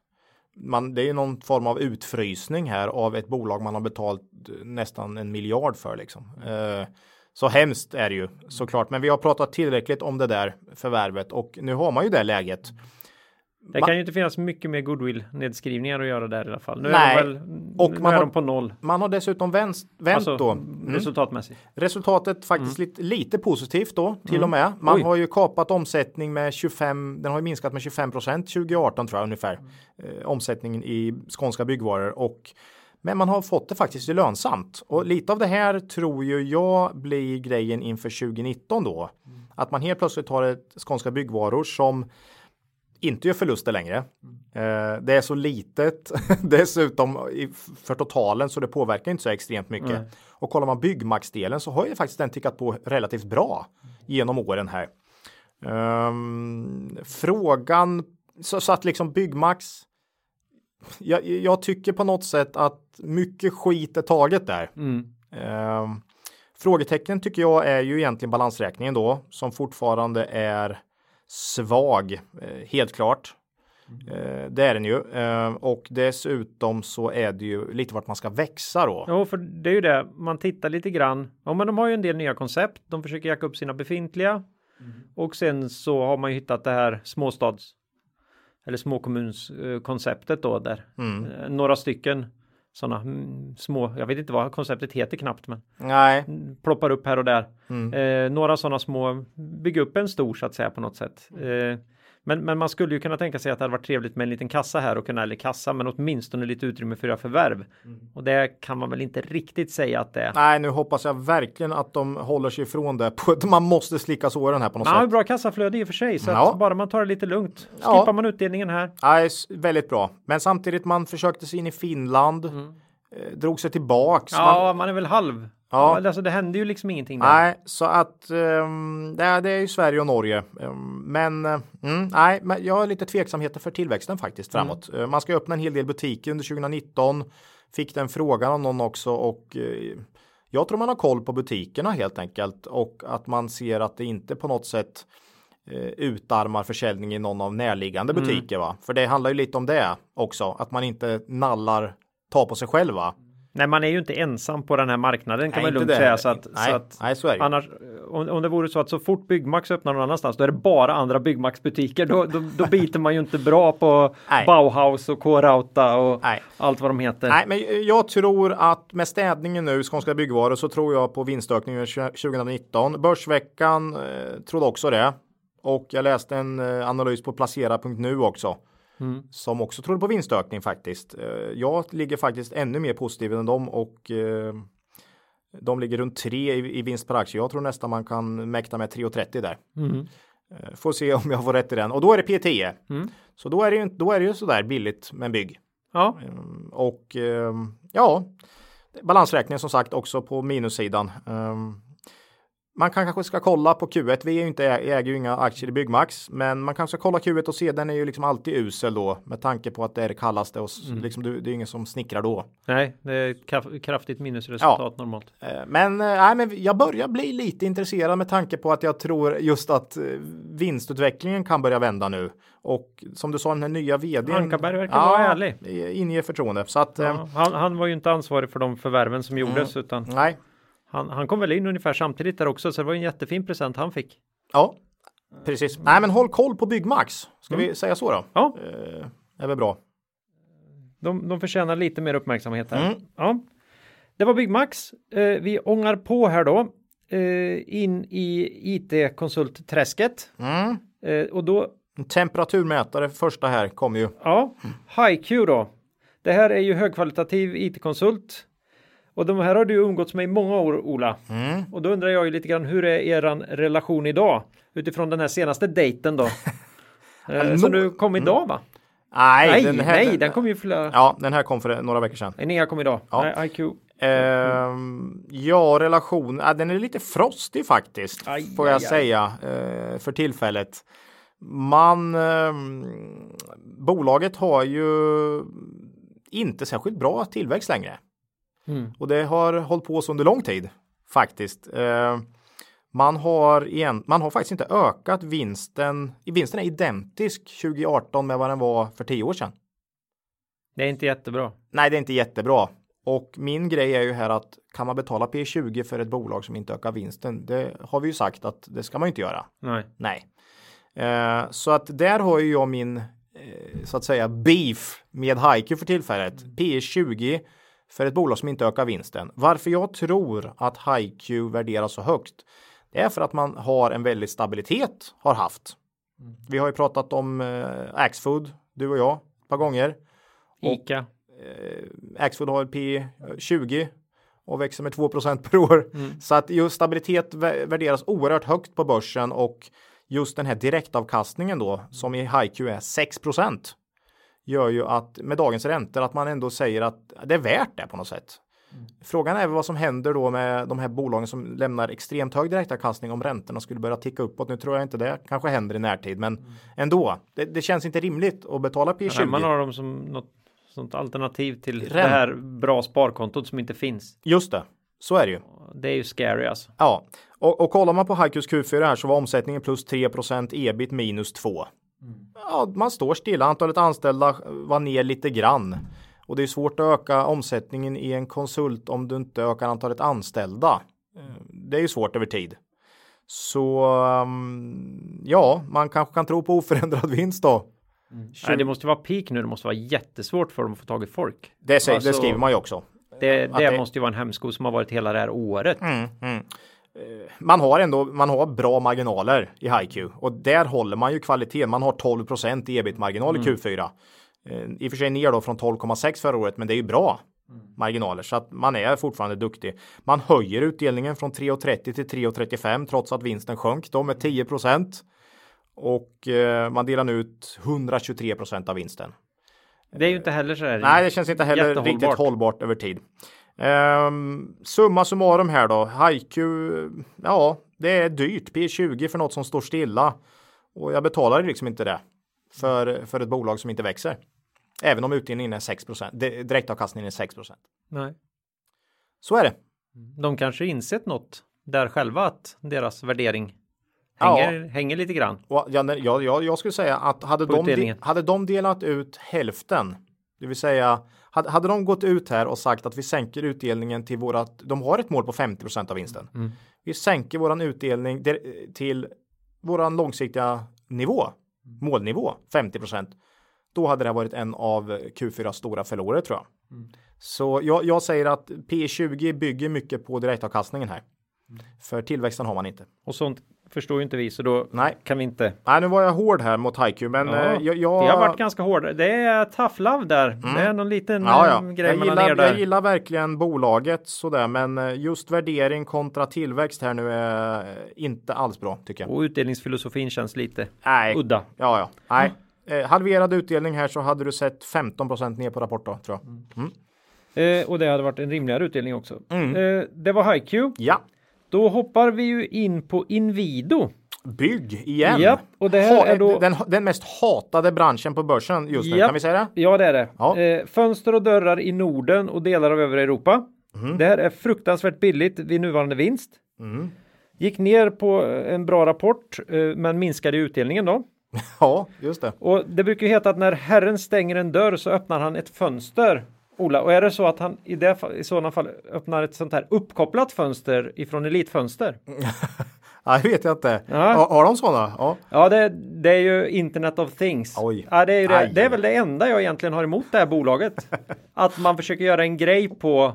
B: Man, det är ju någon form av utfrysning här av ett bolag man har betalt eh, nästan en miljard för liksom. Eh, så hemskt är det ju såklart, men vi har pratat tillräckligt om det där förvärvet och nu har man ju det läget.
A: Det kan ju inte finnas mycket mer goodwill nedskrivningar att göra där i alla fall. Nu
B: Nej,
A: är de väl,
B: och man
A: är
B: har-
A: de på noll.
B: Man har dessutom vänt, vänt
A: Alltså
B: då. Mm.
A: resultatmässigt.
B: Resultatet faktiskt lite, lite positivt då till
A: Mm.
B: och med. Man
A: Oj.
B: har ju kapat omsättning med 25, den har ju minskat med 25 procent 2018 tror jag ungefär. Eh, omsättningen i skånska byggvaror och men man har fått det faktiskt lönsamt och lite av det här tror ju jag blir grejen inför 2019 då. Att man helt plötsligt har ett skånska byggvaror som inte gör förluster längre. Eh, det är så litet <laughs> dessutom för totalen så det påverkar inte så extremt mycket.
A: Nej.
B: Och kollar man byggmaxdelen så har ju faktiskt den tickat på relativt bra genom åren här. Ehm, frågan så, så att liksom byggmax. Jag, jag tycker på något sätt att mycket skit är taget där.
A: Mm.
B: Ehm, Frågetecknen tycker jag är ju egentligen balansräkningen då som fortfarande är svag, eh, helt klart. Eh, det är den ju eh, och dessutom så är det ju lite vart man ska växa då.
A: Ja, för det är ju det. Man tittar lite grann. Ja, men de har ju en del nya koncept. De försöker jacka upp sina befintliga mm. och sen så har man ju hittat det här småstads eller småkommunskonceptet då där mm. några stycken sådana mm, små, jag vet inte vad konceptet heter knappt, men
B: Nej.
A: ploppar upp här och där. Mm. Eh, några sådana små, bygga upp en stor så att säga på något sätt. Eh, men, men man skulle ju kunna tänka sig att det hade varit trevligt med en liten kassa här och kunna, eller kassa, men åtminstone lite utrymme för att förvärv. Mm. Och det kan man väl inte riktigt säga att det är.
B: Nej, nu hoppas jag verkligen att de håller sig ifrån det. man måste slicka såren här på något
A: man
B: sätt.
A: har bra kassaflöde i och för sig, så ja. bara man tar det lite lugnt. Skippar ja. man utdelningen här.
B: Nej, väldigt bra. Men samtidigt man försökte sig in i Finland. Mm. Eh, drog sig tillbaks.
A: Ja, man, man är väl halv. Ja. Alltså det hände ju liksom ingenting. Där.
B: Nej, så att um, det, är, det är ju Sverige och Norge. Um, men, uh, mm, nej, men jag har lite tveksamheter för tillväxten faktiskt mm. framåt. Mm. Uh, man ska öppna en hel del butiker under 2019. Fick den frågan av någon också och uh, jag tror man har koll på butikerna helt enkelt och att man ser att det inte på något sätt utarmar försäljning i någon av närliggande mm. butiker. Mm. Va? För det handlar ju lite om det också, att man inte nallar, tar på sig själva.
A: Nej, man är ju inte ensam på den här marknaden kan Nej, man lugnt säga. Så att,
B: Nej,
A: så att
B: Nej, så det.
A: Annars, om, om det vore så att så fort Byggmax öppnar någon annanstans, då är det bara andra Byggmax-butiker. Då, då, då biter man ju inte bra på. Bauhaus och K-Rauta och allt vad de heter.
B: Nej, men jag tror att med städningen nu, Skånska Byggvaror, så tror jag på vinstökningen 2019. Börsveckan eh, trodde också det. Och jag läste en eh, analys på placera.nu också Mm. Som också trodde på vinstökning faktiskt. Eh, jag ligger faktiskt ännu mer positiv än dem och eh, de ligger runt 3 i, vinst per aktie. Jag tror nästan man kan mäkta med 3,30 där. Mm. Eh, får se <laughs> om jag får rätt i den och då är det P10. Mm. Så då är det ju då är det ju sådär billigt med bygg.
A: Ja.
B: Och ja, balansräkningen som sagt också på minussidan man kanske ska kolla på Q1. Vi är ju inte, äger ju inga aktier i Byggmax, men man kanske ska kolla Q1 och se. Den är ju liksom alltid usel då med tanke på att det är det kallaste och mm. liksom det, är ingen som snickrar då.
A: Nej, det är kraftigt minusresultat ja. normalt.
B: Eh, men, eh, nej, men jag börjar bli lite intresserad med tanke på att jag tror just att eh, vinstutvecklingen kan börja vända nu. Och som du sa, den här nya vdn.
A: Ankarberg verkar ja, vara ärlig.
B: Inger förtroende. Så att,
A: ja, han, han, var ju inte ansvarig för de förvärven som gjordes. Mm, utan...
B: Nej,
A: han, han kom väl in ungefär samtidigt där också, så det var en jättefin present han fick.
B: Ja, precis. Nej, men håll koll på Byggmax. Ska mm. vi säga så då?
A: Ja.
B: Eh, är väl bra.
A: De, de förtjänar lite mer uppmärksamhet här. Mm. Ja. Det var Byggmax. Eh, vi ångar på här då. Eh, in i IT-konsultträsket.
B: Mm.
A: Eh, och då.
B: Temperaturmätare första här kommer ju.
A: Ja, HiQ då. Det här är ju högkvalitativ IT-konsult och de här har du umgåtts med i många år, Ola.
B: Mm.
A: Och då undrar jag ju lite grann, hur är eran relation idag? Utifrån den här senaste dejten då? <laughs> eh, som du kom idag va?
B: Nej,
A: nej, den, här, nej, den kom ju flera...
B: Ja, den här kom för några veckor sedan.
A: Enea kom idag.
B: Ja.
A: Nej, IQ.
B: Mm. ja, relation. Den är lite frostig faktiskt. Aj, får jag aj, säga. Eh, för tillfället. Man. Eh, bolaget har ju inte särskilt bra tillväxt längre.
A: Mm.
B: Och det har hållit på så under lång tid faktiskt. Eh, man har, igen, man har faktiskt inte ökat vinsten. Vinsten är identisk 2018 med vad den var för tio år sedan.
A: Det är inte jättebra.
B: Nej, det är inte jättebra. Och min grej är ju här att kan man betala P20 för ett bolag som inte ökar vinsten? Det har vi ju sagt att det ska man inte göra.
A: Nej.
B: Nej. Eh, så att där har ju jag min eh, så att säga beef med Haiku för tillfället. P20 för ett bolag som inte ökar vinsten. Varför jag tror att HiQ värderas så högt. Det är för att man har en väldigt stabilitet har haft. Mm. Vi har ju pratat om eh, Axfood, du och jag, ett par gånger.
A: Ica.
B: Och, eh, Axfood har P 20 och växer med 2% per år. Mm. Så att just stabilitet värderas oerhört högt på börsen och just den här direktavkastningen då som i HiQ är 6 gör ju att med dagens räntor att man ändå säger att det är värt det på något sätt. Mm. Frågan är vad som händer då med de här bolagen som lämnar extremt hög direktavkastning om räntorna skulle börja ticka uppåt. Nu tror jag inte det kanske händer i närtid, men mm. ändå. Det, det, känns inte rimligt att betala P20. Nej,
A: man har dem som något sånt alternativ till Ränt. det här bra sparkontot som inte finns.
B: Just det. Så är det ju.
A: Det är ju scary alltså.
B: Ja, och, och kollar man på Haikus Q4 här så var omsättningen plus 3% ebit minus 2. Ja, man står stilla. Antalet anställda var ner lite grann. Och det är svårt att öka omsättningen i en konsult om du inte ökar antalet anställda. Eh, det är ju svårt över tid. Så um, ja, man kanske kan tro på oförändrad <laughs> vinst då.
A: Mm. Nej, det måste vara peak nu. Det måste vara jättesvårt för dem att få tag i folk.
B: Det, säger, alltså, det skriver man ju också.
A: Det, det, det, måste ju vara en hämsko som har varit hela det här året.
B: Mm, mm. Eh, man har ändå man har bra marginaler i HiQ och där håller man ju kvaliteten. Man har 12 i ebit-marginal mm. i Q4. Eh, I och för sig ner då från 12,6 förra året, men det är ju bra mm. marginaler så att man är fortfarande duktig. Man höjer utdelningen från 3,30 till 3,35 trots att vinsten sjönk då med 10% och eh, man delar nu ut 123% av vinsten.
A: Det är ju inte heller så här.
B: Nej, det känns inte heller riktigt hållbart över tid. Um, summa summarum här då. Haiku, ja, det är dyrt. P20 för något som står stilla. Och jag betalar liksom inte det för, för ett bolag som inte växer. Även om utdelningen är 6% direktavkastningen är 6
A: Nej.
B: Så är det.
A: De kanske insett något där själva att deras värdering hänger, ja. hänger lite grann.
B: Och, ja, jag, jag, jag skulle säga att hade de, de, hade de delat ut hälften, det vill säga hade, de gått ut här och sagt att vi sänker utdelningen till vårat, de har ett mål på 50% av vinsten. Mm. Vi sänker våran utdelning till våran långsiktiga nivå, målnivå 50% Då hade det varit en av Q4 stora förlorare tror jag. Mm. Så jag, jag, säger att P20 bygger mycket på direktavkastningen här. Mm. För tillväxten har man inte.
A: Och sånt förstår ju inte vi så då Nej. kan vi inte.
B: Nej, nu var jag hård här mot Haiku, men ja,
A: eh, jag, jag, Det har varit ganska hård. Det är tough love där. Mm. Det är någon liten ja, ja. Eh, grej
B: jag gillar, ner där. Jag gillar verkligen bolaget sådär, men eh, just värdering kontra tillväxt här nu är inte alls bra tycker jag.
A: Och utdelningsfilosofin känns lite Nej. udda.
B: Ja, ja. Nej. Mm. halverad utdelning här så hade du sett 15% ner på rapport då tror jag. Mm.
A: Eh, och det hade varit en rimligare utdelning också. Mm. Eh, det var HiQ.
B: Ja.
A: Då hoppar vi ju in på Invido.
B: Bygg igen.
A: Japp, och det här ha, är då...
B: den, den mest hatade branschen på börsen just nu, kan vi säga det?
A: Ja, det är det. Ja. Eh, fönster och dörrar i Norden och delar av övriga Europa. Mm. Det här är fruktansvärt billigt vid nuvarande vinst. Mm. Gick ner på en bra rapport, eh, men minskade utdelningen då. <laughs>
B: Ja, just det.
A: Och det brukar ju heta att när Herren stänger en dörr så öppnar han ett fönster. Ola, och är det så att han i, det, i sådana fall öppnar ett sånt här uppkopplat fönster ifrån Elitfönster? <laughs>
B: Nej, vet jag inte. Ja. Har, har de sådana? Ja,
A: ja det, det, är ju Internet of Things. Oj. Ja, det, är det, det, är väl det enda jag egentligen har emot det här bolaget. <laughs> att man försöker göra en grej på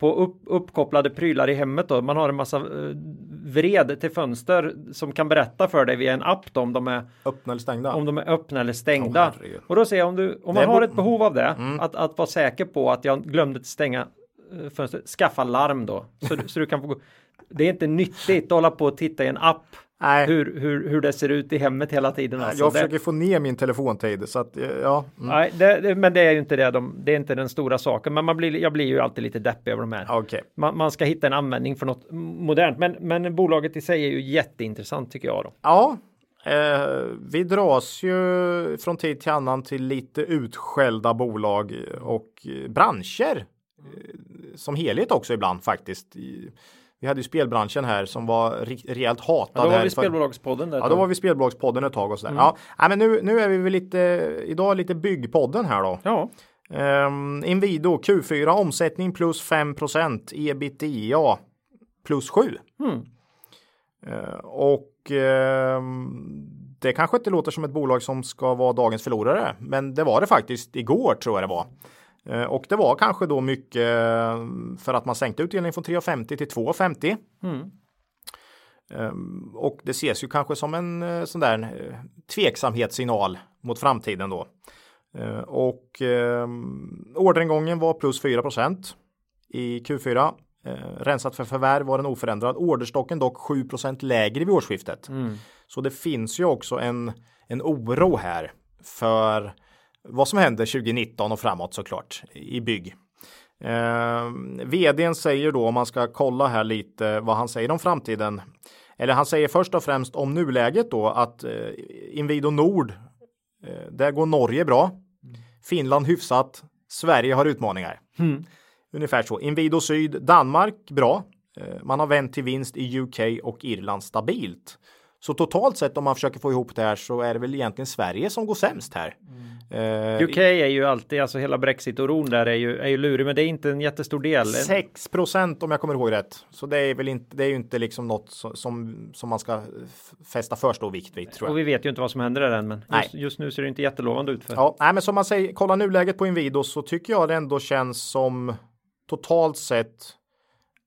A: på upp, uppkopplade prylar i hemmet då. Man har en massa uh, vred till fönster som kan berätta för dig via en app då, om de är
B: öppna eller stängda.
A: Om de är öppna eller stängda. Oh, och då ser jag om du om man har ett behov av det mm. att, att vara säker på att jag glömde stänga uh, fönstret. Skaffa larm då så, så du kan få det är inte nyttigt att hålla på och titta i en app Nej. Hur, hur, hur det ser ut i hemmet hela tiden.
B: Alltså. Jag försöker få ner min telefontid så att eh, ja.
A: Mm. Nej, det, det, men det är ju inte det. De, det är inte den stora saken, men man blir, jag blir ju alltid lite deppig över de här.
B: Okay.
A: Man, man, ska hitta en användning för något modernt, men, men bolaget i sig är ju jätteintressant tycker jag. Då.
B: Ja, eh, vi dras ju från tid till annan till lite utskällda bolag och branscher eh, som helhet också ibland faktiskt. Vi hade ju spelbranschen här som var rejält hatad. Ja,
A: då
B: var
A: vi spelbolagspodden. Där
B: ja, då var vi spelbolagspodden ett tag och sådär. Mm. Ja, men nu, nu är vi väl lite idag lite byggpodden här då.
A: Ja.
B: Um, Inwido Q4 omsättning plus 5% ebitda plus 7. Mm. Uh, och uh, det kanske inte låter som ett bolag som ska vara dagens förlorare, men det var det faktiskt igår tror jag det var. Eh, och det var kanske då mycket eh, för att man sänkte utdelningen från 3,50 till 2,50. Mm. Ehm, och det ses ju kanske som en eh, sån där tveksamhetssignal mot framtiden då. Och ehm, orderingången var plus 4% i Q4. Rensat för förvärv var den oförändrad. Orderstocken dock 7% lägre vid årsskiftet. Mm. Så det finns ju också en, en oro här för vad som händer 2019 och framåt såklart i bygg. Eh, vdn säger då om man ska kolla här lite vad han säger om framtiden. Eller han säger först och främst om nuläget då att eh, Inwido Nord, eh, där går Norge bra. Finland hyfsat. Sverige har utmaningar. Mm. Ungefär så. Inwido Syd, Danmark, bra. Eh, man har vänt till vinst i UK och Irland stabilt. Så totalt sett om man försöker få ihop det här så är det väl egentligen Sverige som går sämst här.
A: Mm. UK är ju alltid, alltså hela Brexit-oron där är ju, är ju lurig, men det är inte en jättestor del.
B: 6 procent om jag kommer ihåg rätt. Så det är väl inte, det är ju inte liksom något som, som man ska fästa för stor vikt vid. Tror jag.
A: Och vi vet ju inte vad som händer där än, men just, just, nu ser det inte jättelovande ut. För.
B: Ja, nej, men som man säger, kolla nuläget på Inwido så tycker jag det ändå känns som totalt sett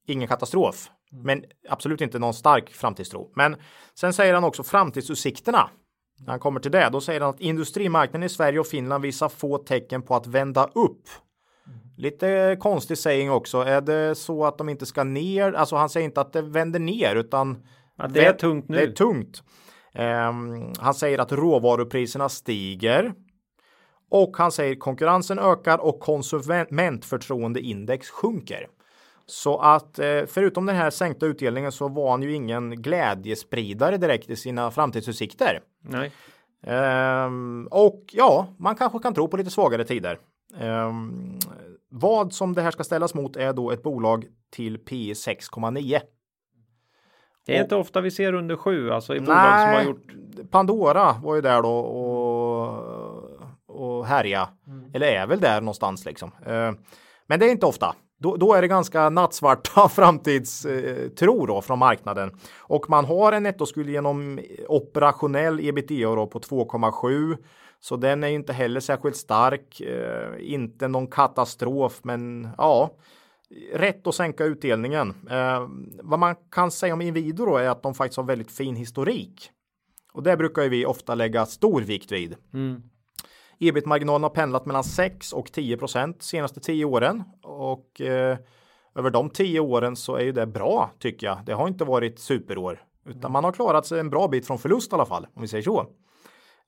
B: ingen katastrof. Mm. Men absolut inte någon stark framtidstro. Men sen säger han också framtidsutsikterna. När han kommer till det, då säger han att industrimarknaden i Sverige och Finland visar få tecken på att vända upp. Mm. Lite konstig saying också. Är det så att de inte ska ner? Alltså han säger inte att det vänder ner utan
A: ja, det är tungt nu.
B: Det är tungt. Um, han säger att råvarupriserna stiger. Och han säger konkurrensen ökar och konsumentförtroendeindex sjunker. Så att eh, förutom den här sänkta utdelningen så var han ju ingen glädjespridare direkt i sina framtidsutsikter.
A: Nej.
B: Ehm, och ja, man kanske kan tro på lite svagare tider. Ehm, vad som det här ska ställas mot är då ett bolag till P 6,9.
A: Det är och, inte ofta vi ser under 7 alltså i bolag nej, som har gjort.
B: Pandora var ju där då och, och härja. Mm. Eller är väl där någonstans liksom. Ehm, men det är inte ofta då, då är det ganska nattsvarta <laughs> framtidstro då från marknaden. Och man har en nettoskuld genom operationell ebitda då på 2,7. Så den är inte heller särskilt stark. Eh, inte någon katastrof, men ja, rätt att sänka utdelningen. Eh, vad man kan säga om Inwido då är att de faktiskt har väldigt fin historik. Och det brukar vi ofta lägga stor vikt vid. Mm. Ebit-marginalen har pendlat mellan 6 och 10 procent senaste 10 åren och eh, över de 10 åren så är ju det bra tycker jag. Det har inte varit superår utan man har klarat sig en bra bit från förlust i alla fall om vi säger så.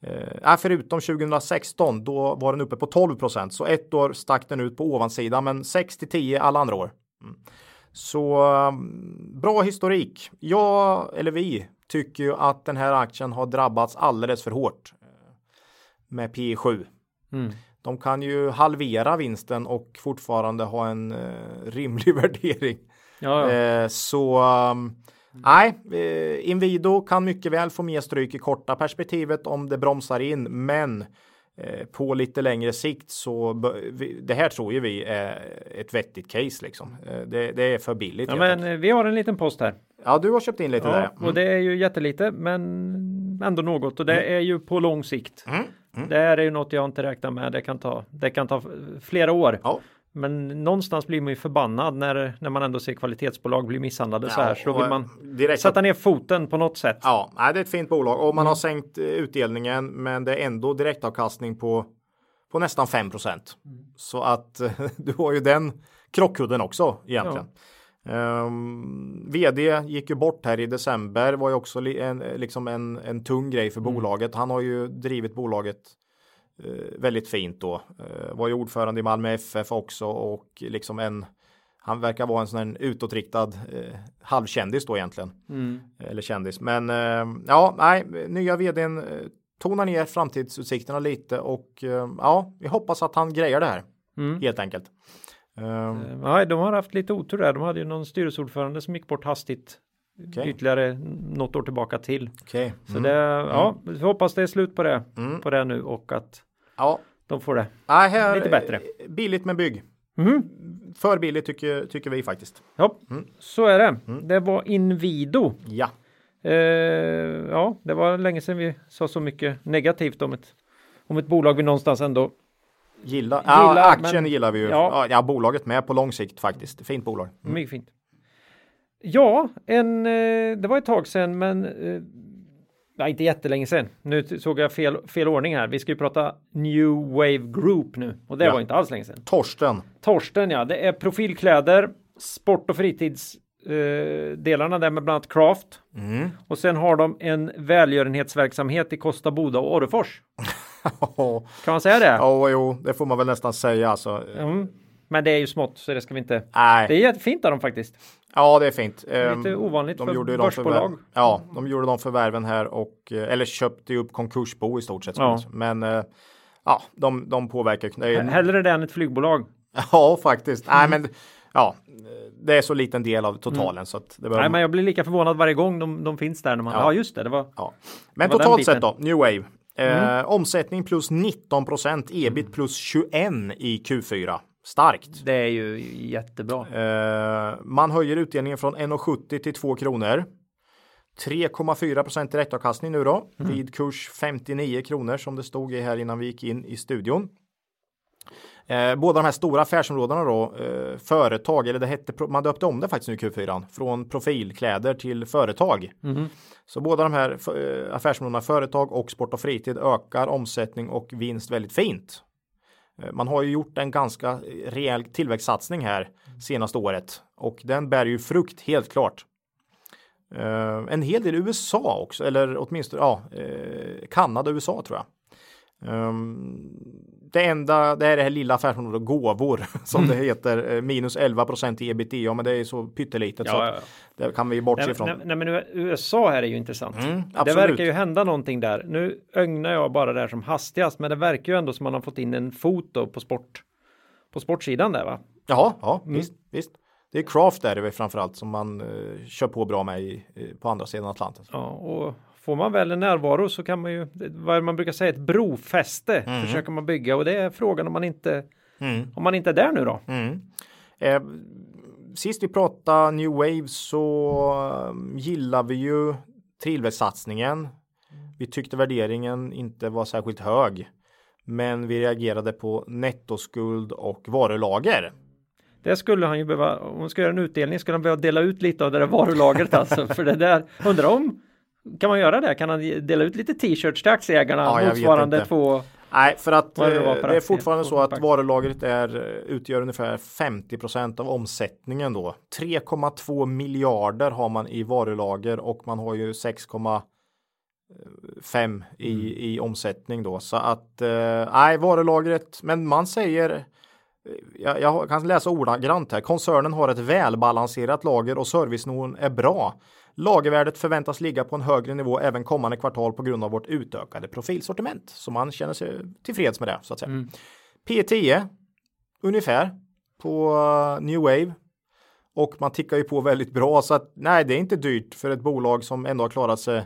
B: Eh, förutom 2016 då var den uppe på 12 procent så ett år stack den ut på ovansidan men 6 till 10 alla andra år. Mm. Så um, bra historik. Jag eller vi tycker ju att den här aktien har drabbats alldeles för hårt med P 7. Mm. De kan ju halvera vinsten och fortfarande ha en eh, rimlig <laughs> värdering. Ja, ja. Eh, så um, nej, eh, Inwido kan mycket väl få mer stryk i korta perspektivet om det bromsar in, men eh, på lite längre sikt så det här tror ju vi är ett vettigt case liksom. Eh, det, det, är för billigt.
A: Ja, men enkelt. vi har en liten post här.
B: Ja, du har köpt in lite ja, där.
A: Mm. Och det är ju jättelite, men ändå något och det mm. är ju på lång sikt. Mm. Mm. Det här är ju något jag inte räknar med. Det kan ta, det kan ta flera år. Ja. Men någonstans blir man ju förbannad när, när man ändå ser kvalitetsbolag bli misshandlade ja, så här. Så då vill man direkt sätta ner foten på något sätt.
B: Ja, det är ett fint bolag och man mm. har sänkt eh, utdelningen men det är ändå direktavkastning på, på nästan 5 mm. Så att <laughs> du har ju den krockkudden också egentligen. Ja. Um, vd gick ju bort här i december var ju också en, liksom en, en tung grej för mm. bolaget. Han har ju drivit bolaget uh, väldigt fint då. Uh, var ju ordförande i Malmö FF också och liksom en han verkar vara en sån här utåtriktad uh, halvkändis då egentligen. Mm. Eller kändis. Men uh, ja, nej, nya vdn tonar ner framtidsutsikterna lite och ja, vi hoppas att han grejer det här. Mm. Helt enkelt.
A: Um, Nej, de har haft lite otur där. De hade ju någon styrelseordförande som gick bort hastigt okay. ytterligare något år tillbaka till.
B: Okay.
A: Så mm. det, ja, vi hoppas det är slut på det, mm. på det nu och att
B: ja.
A: de får det
B: ja, här, lite bättre. Billigt med bygg. Mm. För billigt tycker, tycker vi faktiskt.
A: Ja, mm. så är det. Mm. Det var Invido.
B: Ja.
A: Eh, ja, det var länge sedan vi sa så mycket negativt om ett, om ett bolag vi någonstans ändå
B: Gilla, ja, gillar, aktien men, gillar vi ju. Ja. ja. bolaget med på lång sikt faktiskt. Fint bolag.
A: Mm. Mycket fint. Ja, en, eh, det var ett tag sedan, men eh, nej, inte jättelänge sedan. Nu såg jag fel, fel ordning här. Vi ska ju prata New Wave Group nu och det ja. var inte alls länge sedan.
B: Torsten.
A: Torsten, ja, det är profilkläder, sport och fritids eh, delarna där med bland annat Craft. Mm. Och sen har de en välgörenhetsverksamhet i Kosta Boda och Orrefors. <laughs> <laughs> kan man säga det?
B: Ja, jo, det får man väl nästan säga alltså.
A: Mm. Men det är ju smått så det ska vi inte. Nej. Det är jättefint av dem faktiskt.
B: Ja, det är fint.
A: Lite ehm, ovanligt de för gjorde börsbolag. De
B: ja, de gjorde de förvärven här och eh, eller köpte ju upp konkursbo i stort sett. Ja. Men eh, ja, de, de påverkar.
A: Det är, Hellre det än ett flygbolag. <laughs>
B: Ja, faktiskt. Nej, men ja, det är så liten del av totalen så att det behöver
A: Nej, men jag blir lika förvånad varje gång de, de finns där. När man, ja.
B: Ja.
A: just det, det var.
B: Ja. Men
A: Det var
B: totalt sett då, New Wave. Eh, Omsättning plus 19 procent, ebit plus 21 i Q4. Starkt.
A: Det är ju jättebra.
B: Eh, man höjer utdelningen från 1,70 till 2 kronor. 3,4 procent direktavkastning nu då vid kurs 59 kronor som det stod i här innan vi gick in i studion. Eh, båda de här stora affärsområdena då, eh, företag, eller det hette, man döpte om det faktiskt nu i Q4, från profilkläder till företag. Så båda de här eh, affärsområdena, företag och sport och fritid, ökar omsättning och vinst väldigt fint. Eh, Man har ju gjort en ganska rejäl tillväxtsatsning här senaste året och den bär ju frukt helt klart. Eh, en hel del USA också, eller åtminstone ja, eh, Kanada och USA tror jag. Ehm, det enda, det är det här lilla affärsområdet gåvor <laughs> som det heter, eh, minus 11 procent i ebitda, men det är så pyttelitet så
A: Ja, ja,
B: det kan vi bortse
A: Nej,
B: ifrån.
A: nej, nej, men USA här är ju intressant.
B: Mm,
A: det verkar ju hända någonting där. Nu ögnar jag bara där som hastigast, men det verkar ju ändå som man har fått in en fot då på sport. På sportsidan där va?
B: Jaha, ja,
A: Mm.
B: visst, visst. Det är craft där är det framförallt som man eh, kör på bra med i, eh, på andra sidan Atlanten.
A: Ja, och får man väl en närvaro så kan man ju, vad man brukar säga, ett brofäste försöker man bygga och det är frågan om man inte,
B: Mm.
A: om man inte är där nu då.
B: Mm. Eh, sist vi pratade New Wave så eh, gillar vi ju tillväxtsatsningen. Vi tyckte värderingen inte var särskilt hög. Men vi reagerade på nettoskuld och varulager.
A: Det skulle han ju behöva, om man ska göra en utdelning skulle han behöva dela ut lite av det där varulagret alltså. <laughs> För det där, undrar om, kan man göra det? Kan han dela ut lite t-shirts till aktieägarna
B: Ja,
A: motsvarande två?
B: Nej, för att
A: är det
B: eh, det är fortfarande så att varulagret är, utgör ungefär 50% av omsättningen då. 3,2 miljarder har man i varulager och man har ju 6,5 i,
A: Mm.
B: i omsättning då. Så att eh, nej, varulagret, men man säger eh, jag, jag kan läsa ordagrant här. Koncernen har ett välbalanserat lager och servicenivån är bra. Lagervärdet förväntas ligga på en högre nivå även kommande kvartal på grund av vårt utökade profilsortiment. Så man känner sig tillfreds med det så att säga.
A: Mm.
B: P10 ungefär på eh, New Wave. Och man tickar ju på väldigt bra så att nej, det är inte dyrt för ett bolag som ändå har klarat sig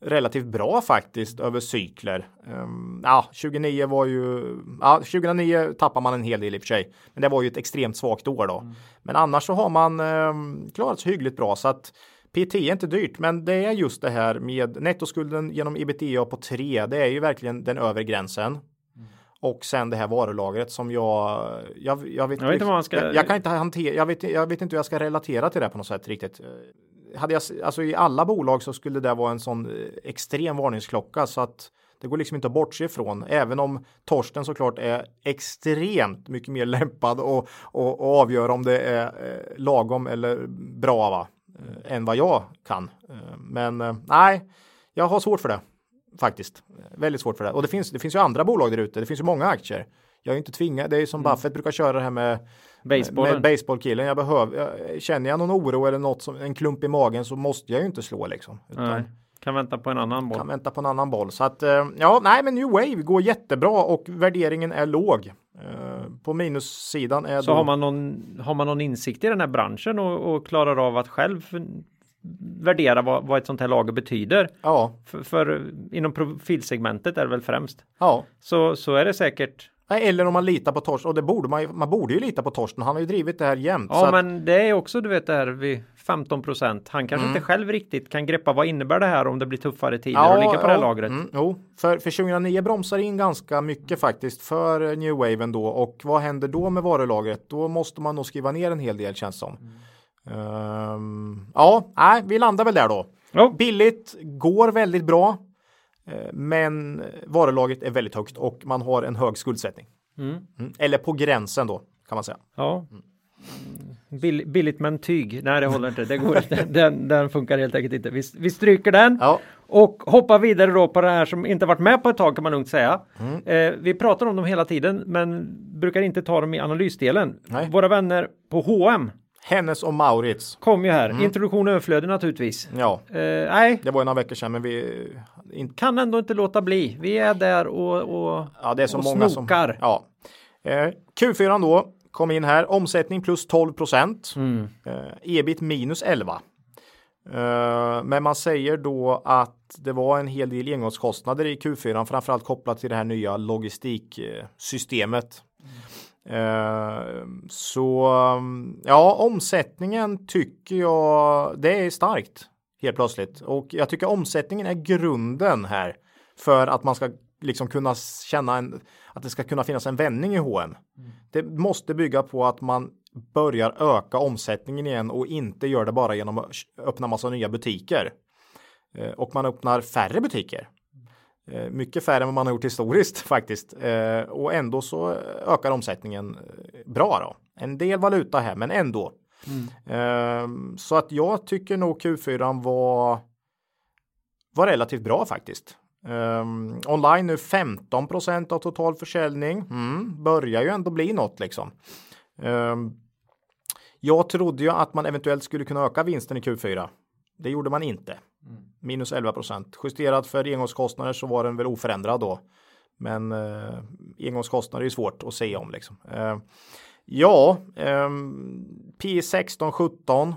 B: relativt bra faktiskt över cykler. Um, ja, 2009 var ju, ja, 2009 tappar man en hel del i och för sig, men det var ju ett extremt svagt år då. Men annars så har man um, klarat sig hyggligt bra så att PT är inte dyrt, men det är just det här med nettoskulden genom ebitda på 3. Det är ju verkligen den övre gränsen. Och sen det här varulagret som jag, jag, jag vet
A: Jag vet inte vad man ska-
B: jag, jag kan inte hantera, jag vet, jag vet inte hur jag ska relatera till det på något sätt riktigt. Hade jag, alltså i alla bolag så skulle det vara en sån eh, extrem varningsklocka så att det går liksom inte att bortse ifrån, även om Torsten såklart är extremt mycket mer lämpad och, och, och avgöra om det är eh, lagom eller bra va? Eh, än vad jag kan. Eh, men eh, nej, jag har svårt för det faktiskt. Väldigt svårt för det. Och det finns, det finns ju andra bolag där ute. Det finns ju många aktier. Jag är inte tvingad. Det är som Buffett brukar köra det här med
A: Baseball.
B: med baseballkillen. Jag behöver, jag, känner jag någon oro eller något som en klump i magen så måste jag ju inte slå liksom. Utan
A: Nej, kan vänta på en annan boll.
B: kan vänta på en annan boll. Så att ja, nej, men New Wave går jättebra och värderingen är låg. Eh, På minussidan är
A: Så
B: då,
A: har man någon, har man någon insikt i den här branschen och, och klarar av att själv värdera vad, vad ett sånt här lager betyder.
B: Ja,
A: För, för inom profilsegmentet är det väl främst.
B: ja.
A: Så, så är det säkert.
B: Eller om man litar på Torsten och det borde man ju, man borde ju lita på Torsten. Han har ju drivit det här jämt.
A: Ja,
B: att-
A: men det är också du vet det här vid 15 procent. Han kanske
B: Mm.
A: inte själv riktigt kan greppa vad innebär det här om det blir tuffare tider och ligga på det här lagret.
B: Mm, jo, för, för 2009 bromsar in ganska mycket faktiskt för New Wave ändå. Och vad händer då med varulagret? Då måste man nog skriva ner en hel del känns som. Ehm, ja, nej, vi landar väl där då.
A: Ja.
B: Billigt, går väldigt bra. Eh, Men varulagret är väldigt högt och man har en hög skuldsättning.
A: Mm.
B: Mm, Eller på gränsen då kan man säga.
A: Ja. Bill, billigt men tyg. Nej, det håller inte. Det går inte. <laughs> Den, den funkar helt enkelt inte. Vi, vi stryker den.
B: Ja,
A: Och hoppar vidare då på det här som inte varit med på ett tag kan man lugnt säga.
B: Mm.
A: Eh, vi pratar om dem hela tiden men brukar inte ta dem i analysdelen.
B: Nej.
A: Våra vänner på H&M
B: Hennes och Maurits.
A: kom ju här.
B: Mm.
A: Introduktion och överflöde naturligtvis.
B: Ja,
A: Eh, nej,
B: det var ju några veckor sedan men vi
A: kan ändå inte låta bli. Vi är där och, och
B: Ja, det är så många
A: snokar.
B: som... Ja. Eh, Q4 då. kom in här. Omsättning plus 12 procent.
A: Mm.
B: Eh, ebit minus 11. Eh, men man säger då att det var en hel del engångskostnader i Q4, framförallt kopplat till det här nya logistiksystemet. Eh, så ja, omsättningen tycker jag det är starkt helt plötsligt och jag tycker omsättningen är grunden här för att man ska liksom kunna känna en, att det ska kunna finnas en vändning i H&M. Mm. Det måste bygga på att man börjar öka omsättningen igen och inte gör det bara genom att öppna massa nya butiker. Eh, och man öppnar färre butiker. Eh, mycket färre än vad man har gjort historiskt <laughs> faktiskt. Eh, och ändå så ökar omsättningen bra då. En del valuta här men ändå. Mm. Så att jag tycker nog Q4 var var relativt bra faktiskt. Um, online nu 15% av total försäljning. Mm, börjar ju ändå bli något liksom. Um, jag trodde ju att man eventuellt skulle kunna öka vinsten i Q4. Det gjorde man inte. Mm. Minus 11 procent. Justerat för engångskostnader så var den väl oförändrad då. Men uh, engångskostnader är svårt att säga om liksom. Uh, ja, um, P 16 17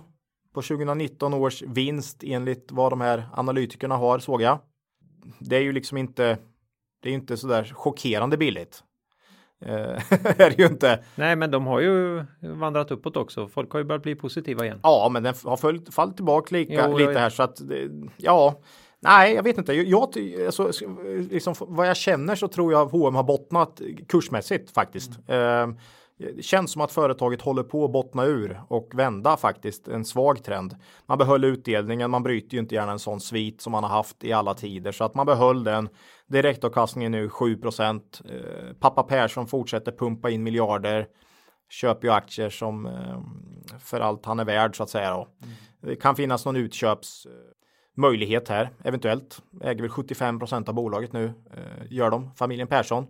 B: på 2019 års vinst enligt vad de här analytikerna har såg jag det är ju liksom inte, det är inte sådär chockerande billigt. Eh, <laughs> är det ju inte.
A: Nej, men de har ju vandrat uppåt också. Folk har ju börjat bli positiva igen.
B: Ja, men den har följt, fallit tillbaka lika, jo, lite jag... här så att ja, nej, jag vet inte. Jag, alltså, liksom, vad jag känner så tror jag H&M har bottnat kursmässigt faktiskt. Mm. Eh, det känns som att företaget håller på att bottna ur och vända faktiskt en svag trend. Man behöll utdelningen, man bryter ju inte gärna en sån svit som man har haft i alla tider så att man behöll den. Direktavkastningen nu 7 eh, Pappa Persson fortsätter pumpa in miljarder. Köper ju aktier som eh, för allt han är värd så att säga. Då. Mm. Det kan finnas någon utköpsmöjlighet här eventuellt. Äger väl 75% av bolaget nu. Eh, gör de familjen Persson.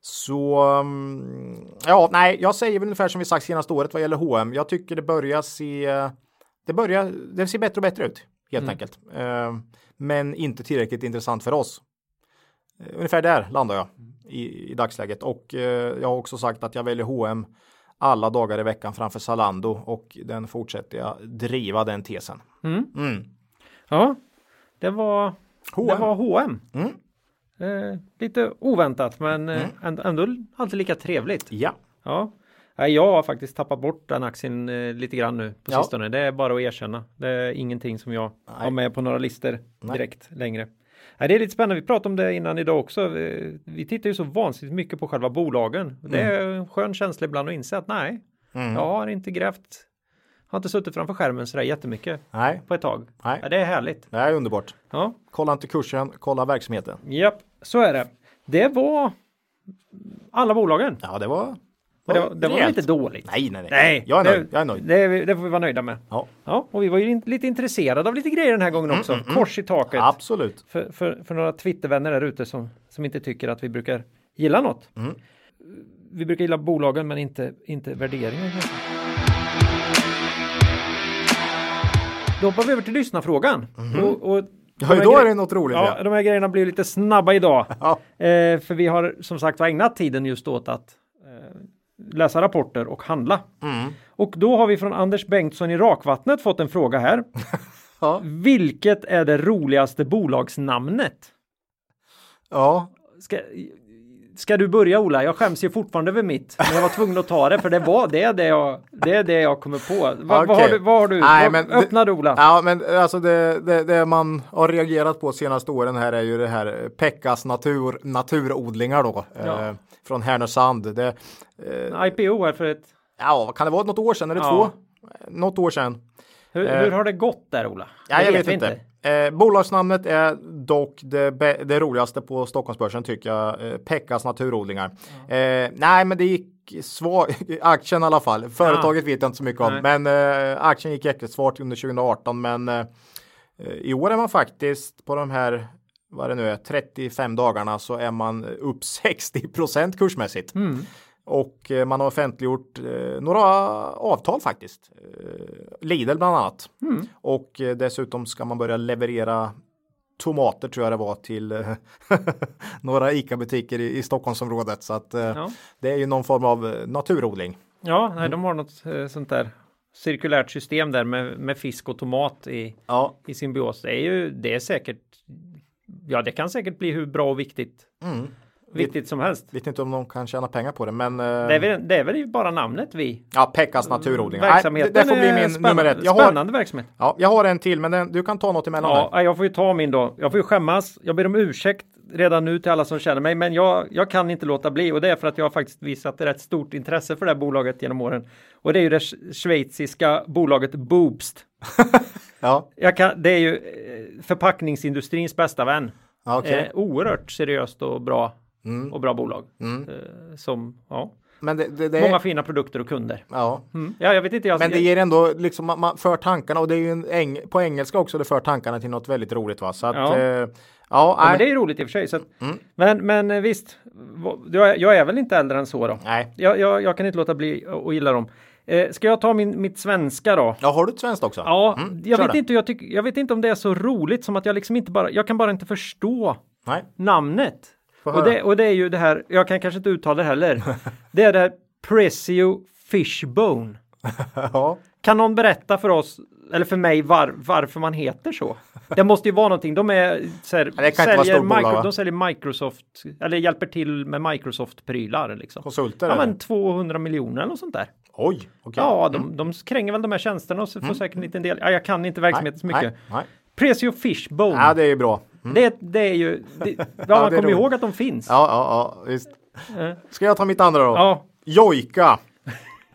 B: Så mm, ja, nej, jag säger väl ungefär som vi sagt senaste året vad gäller H&M. Jag tycker det börjar se. Det börjar. Det ser bättre och bättre ut helt mm. enkelt, eh, men inte tillräckligt intressant för oss. Eh, ungefär där landar jag i, i dagsläget och eh, jag har också sagt att jag väljer H&M alla dagar i veckan framför Zalando och den fortsätter jag driva den tesen.
A: Mm. Mm. Ja, det var H&M. Det var H&M. Mm. Eh, lite oväntat men eh, mm. ändå, alltid lika trevligt.
B: Ja.
A: Ja. Jag har faktiskt tappat bort den aktien eh, lite grann nu på ja. sistone. Det är bara att erkänna. Det är ingenting som jag Nej. har med på några listor direkt Nej. längre. Nej, det är lite spännande. Vi pratade om det innan idag också. Vi, vi tittar ju så vansinnigt mycket på själva bolagen. Det är en skön känsla ibland att inse att nej, mm. jag har inte grävt har inte suttit framför skärmen sådär jättemycket
B: Nej.
A: på ett tag.
B: Nej.
A: Ja, det är härligt.
B: Det är underbart. Ja. Kolla inte kursen, kolla verksamheten.
A: Japp, så är det. Det var alla bolagen.
B: Ja, det var
A: det var, det var lite dåligt.
B: Nej, nej, nej. nej jag är nöjd. Det, jag är nöjd.
A: Det, det, får vi vara nöjda med.
B: Ja.
A: ja och vi var ju lite intresserade av lite grejer den här gången också. Mm, mm, mm. Kors i taket.
B: Absolut.
A: För, för, för några Twittervänner där ute som, som inte tycker att vi brukar gilla något. Mm. Vi brukar gilla bolagen men inte, inte värderingen. Då hoppar vi över till lyssnarfrågan.
B: Mm. Och, och Ja, idag är det något roligt.
A: Ja, ja, de här grejerna blir lite snabba idag. <laughs> Ja. Eh, för vi har som sagt ägnat tiden just åt att eh, läsa rapporter och handla. Mm. Och då har vi från Anders Bengtsson i Rakvattnet fått en fråga här. <laughs> ja. Vilket är det roligaste bolagsnamnet?
B: Ja.
A: Ska, Ska du börja Ola? Jag skäms ju fortfarande över mitt. Men jag var tvungen att ta det för det var det, det, jag, det är det jag kommer på. Va, okay. Vad har du? Vad har du? Nej, men öppna du Ola.
B: Ja, men alltså det, det, det, man har reagerat på senaste åren här är ju det här Pekkas natur, naturodlingar då. Ja. Eh, från Härnösand. Det,
A: eh, IPO här för ett...
B: Ja, vad kan det vara? Något år sedan eller ja. två? Något år sedan.
A: Hur, eh, hur har det gått där Ola?
B: Ja, jag vet, vet inte. inte. Eh, bolagsnamnet är dock det, det, roligaste på Stockholmsbörsen tycker jag. Eh, Pekkas naturodlingar. Mm. Eh, nej, men det gick svagt. <laughs> Aktien i alla fall. Företaget ja. vet jag inte så mycket om, nej. men eh, aktien gick jättesvagt under 2018. Men eh, i år är man faktiskt på de här vad det nu är 35 dagarna så är man upp 60% kursmässigt. Mm. Och eh, man har offentliggjort eh, några avtal faktiskt. Eh, Lidl bland annat. Mm. Och dessutom ska man börja leverera tomater tror jag det var till <laughs> några ICA-butiker i, i Stockholmsområdet. Så att ja. det är ju någon form av naturodling.
A: Ja, nej, de har något sånt där cirkulärt system där med, med fisk och tomat i,
B: Ja,
A: i symbios. Det är ju, det är säkert, ja det kan säkert bli hur bra och viktigt,
B: mm.
A: Viktigt som helst.
B: vet inte om de kan tjäna pengar på det, men eh,
A: Det är, väl, det är väl bara namnet vi.
B: ja, Pekkas naturodling. Nej, det,
A: Verksamheten
B: det får bli min
A: spännande,
B: nummer ett. Jag har,
A: Spännande verksamhet.
B: ja, jag har en till, men den, du kan ta något emellan där.
A: Ja, jag får ju ta min då. Jag får ju skämmas. Jag ber om ursäkt redan nu till alla som känner mig, men jag, jag kan inte låta bli och det är för att jag har faktiskt visat rätt stort intresse för det här bolaget genom åren. Och det är ju det sch- schweiziska bolaget Boobst. <laughs>
B: Ja,
A: Jag kan, det är ju eh, förpackningsindustrins bästa vän.
B: okej.
A: Eh, oerhört seriöst och bra
B: Mm.
A: och bra bolag.
B: Mm.
A: Eh, som, ja,
B: Men det, det, det
A: många fina produkter och kunder.
B: ja.
A: Mm. Ja, jag vet inte. Jag,
B: Men det ger ändå liksom man, man för tankarna och det är ju en eng, på engelska också det för tankarna till något väldigt roligt va. Så att
A: Ja.
B: eh, ja,
A: ja, men det är ju roligt i och för sig. Så att,
B: Mm.
A: men, men eh, visst, jag, är- jag är väl inte äldre än så då.
B: nej.
A: Jag, jag, jag kan inte låta bli att gilla dem. Eh, ska jag ta min, mitt svenska då?
B: Ja, har du ett svenskt också?
A: Ja,
B: Mm,
A: jag, vet
B: det.
A: inte, jag, tyck, jag vet inte om det är så roligt som att jag liksom inte bara, jag kan bara inte förstå
B: Nej.
A: namnet. Och det, och det är ju det här, jag kan kanske inte uttala det heller. <laughs> det är det här Prezio Fishbone. <laughs>
B: ja.
A: Kan någon berätta för oss, eller för mig, var, varför man heter så? Det måste ju vara någonting. De är så här, <laughs>
B: vara
A: säljer,
B: va?
A: de säljer Microsoft, eller hjälper till med Microsoft-prylar liksom.
B: Konsulter
A: Ja men 200 miljoner eller något sånt där.
B: Oj, okej.
A: Ja, de, de kränger väl de här tjänsterna och så får säkert en liten del. Ja, jag kan inte verksamheten så mycket.
B: Nej, nej.
A: Prezio Fishbone.
B: Ja, det är ju bra. Mm.
A: det, det är ju, det, <laughs> ja, man
B: det är
A: kommer
B: roligt.
A: ihåg att de finns.
B: Ja, ja, ja, visst. Ska jag ta mitt andra då?
A: Ja.
B: Jojka. <laughs>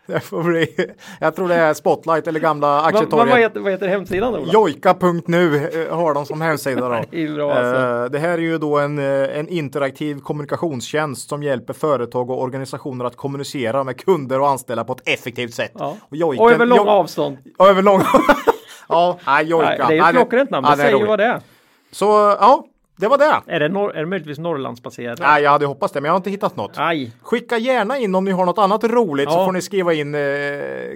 B: Det får bli, jag tror det är Spotlight eller gamla
A: Vad, vad,
B: aktietorget.
A: heter, vad heter hemsidan då?
B: Jojka.nu eh, har de som hemsida då. <laughs>
A: Det bra alltså.
B: Eh, Det här är ju då en, eh, en interaktiv kommunikationstjänst som hjälper företag och organisationer att kommunicera med kunder och anställda på ett effektivt sätt.
A: Ja.
B: Och, Jojken,
A: Och över långa avstånd.
B: och över långa Ja, nej, Jojka.
A: Nej, det är ett klockrent namn.
B: ja,
A: Det
B: det
A: säger ju
B: roligt.
A: vad det är.
B: Så ja, det var det.
A: Är det, norr, är det möjligtvis Norrlandsbaserat?
B: Nej, jag hade hoppats det, men jag har inte hittat något.
A: Aj.
B: Skicka gärna in om ni har något annat roligt så
A: Ja.
B: får ni skriva in eh,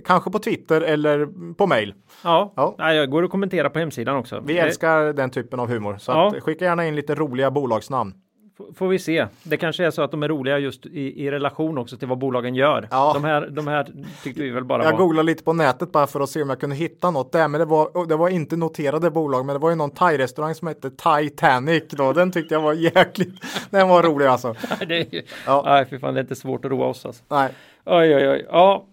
B: kanske på Twitter eller på mail.
A: Ja.
B: Ja.
A: Nej, jag går och kommentera på hemsidan också.
B: Vi
A: Eh,
B: älskar den typen av humor. Så
A: Ja.
B: att, skicka gärna in lite roliga bolagsnamn.
A: Får vi se. Det kanske är så att de är roliga just i, i relation också till vad bolagen gör.
B: Ja.
A: De, här, de här tyckte vi väl bara
B: Jag
A: var...
B: googlade lite på nätet bara för att se om jag kunde hitta något där, men det var, det var inte noterade bolag, men det var ju någon thai-restaurang som hette Titanic då. Den tyckte jag var jäkligt, den var rolig alltså. <laughs>
A: det är ju...
B: Ja.
A: Nej, för fan, det är inte svårt att roa oss alltså.
B: Nej,
A: Oj, oj, oj. Ja.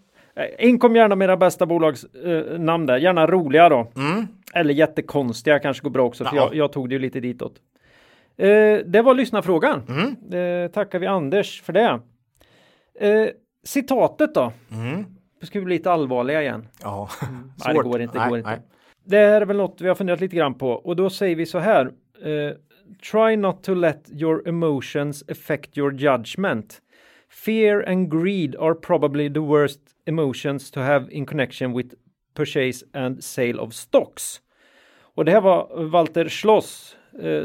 A: Inkom gärna med era bästa bolagsnamn eh, där. Gärna roliga då.
B: mm.
A: Eller jättekonstiga kanske går bra också. För
B: Ja.
A: jag, jag tog det ju lite ditåt. Eh, det var lyssnarfrågan.
B: Mm.
A: Eh, tackar vi Anders för det. Eh, citatet då.
B: Mm.
A: Nu ska vi bli lite allvarliga igen.
B: ja. <laughs>
A: Nej, det går inte. Det
B: Nej,
A: går inte. Det här är väl något vi har funderat lite grann på och då säger vi så här. Eh, Try not to let your emotions affect your judgment. Fear and greed are probably the worst emotions to have in connection with purchase and sale of stocks. Och det här var Walter Schloss